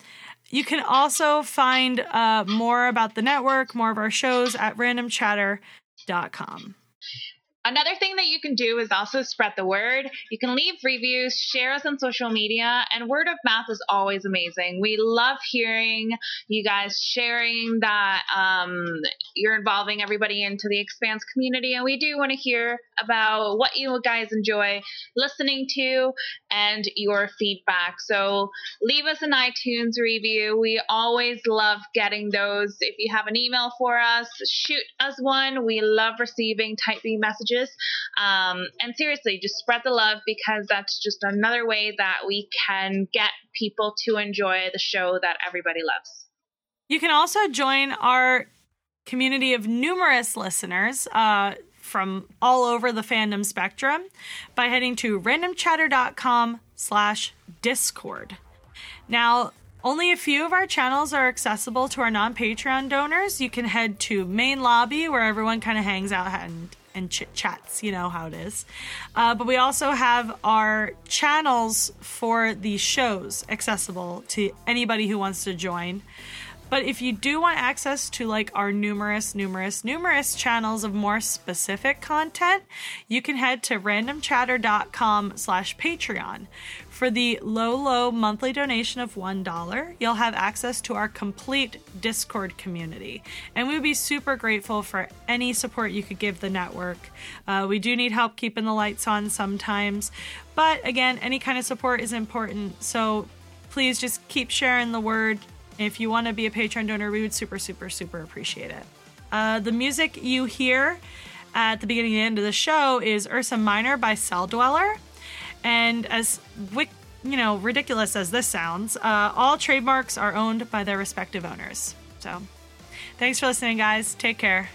You can also find uh, more about the network, more of our shows at randomchatter.com. Another thing that you can do is also spread the word. You can leave reviews, share us on social media, and word of mouth is always amazing. We love hearing you guys sharing that um, you're involving everybody into the Expanse community, and we do want to hear about what you guys enjoy listening to and your feedback. So leave us an iTunes review. We always love getting those. If you have an email for us, shoot us one. We love receiving Tight Beam messages Um, and seriously, just spread the love because that's just another way that we can get people to enjoy the show that everybody loves. You can also join our community of numerous listeners. Uh, from all over the fandom spectrum by heading to randomchatter.com slash discord now only a few of our channels are accessible to our non-patreon donors you can head to main lobby where everyone kind of hangs out and and chit chats. You know how it is. Uh, but we also have our channels for the shows accessible to anybody who wants to join. But if you do want access to like our numerous, numerous, numerous channels of more specific content, you can head to randomchatter.com slash Patreon. For the low, low monthly donation of $1, you'll have access to our complete Discord community. And we would be super grateful for any support you could give the network. Uh, we do need help keeping the lights on sometimes. But again, any kind of support is important. So please just keep sharing the word. If you want to be a Patreon donor, we would super, super, super appreciate it. Uh, the music you hear at the beginning and end of the show is Ursa Minor by Celldweller. And as wick, you know ridiculous as this sounds, uh, all trademarks are owned by their respective owners. So, thanks for listening, guys. Take care.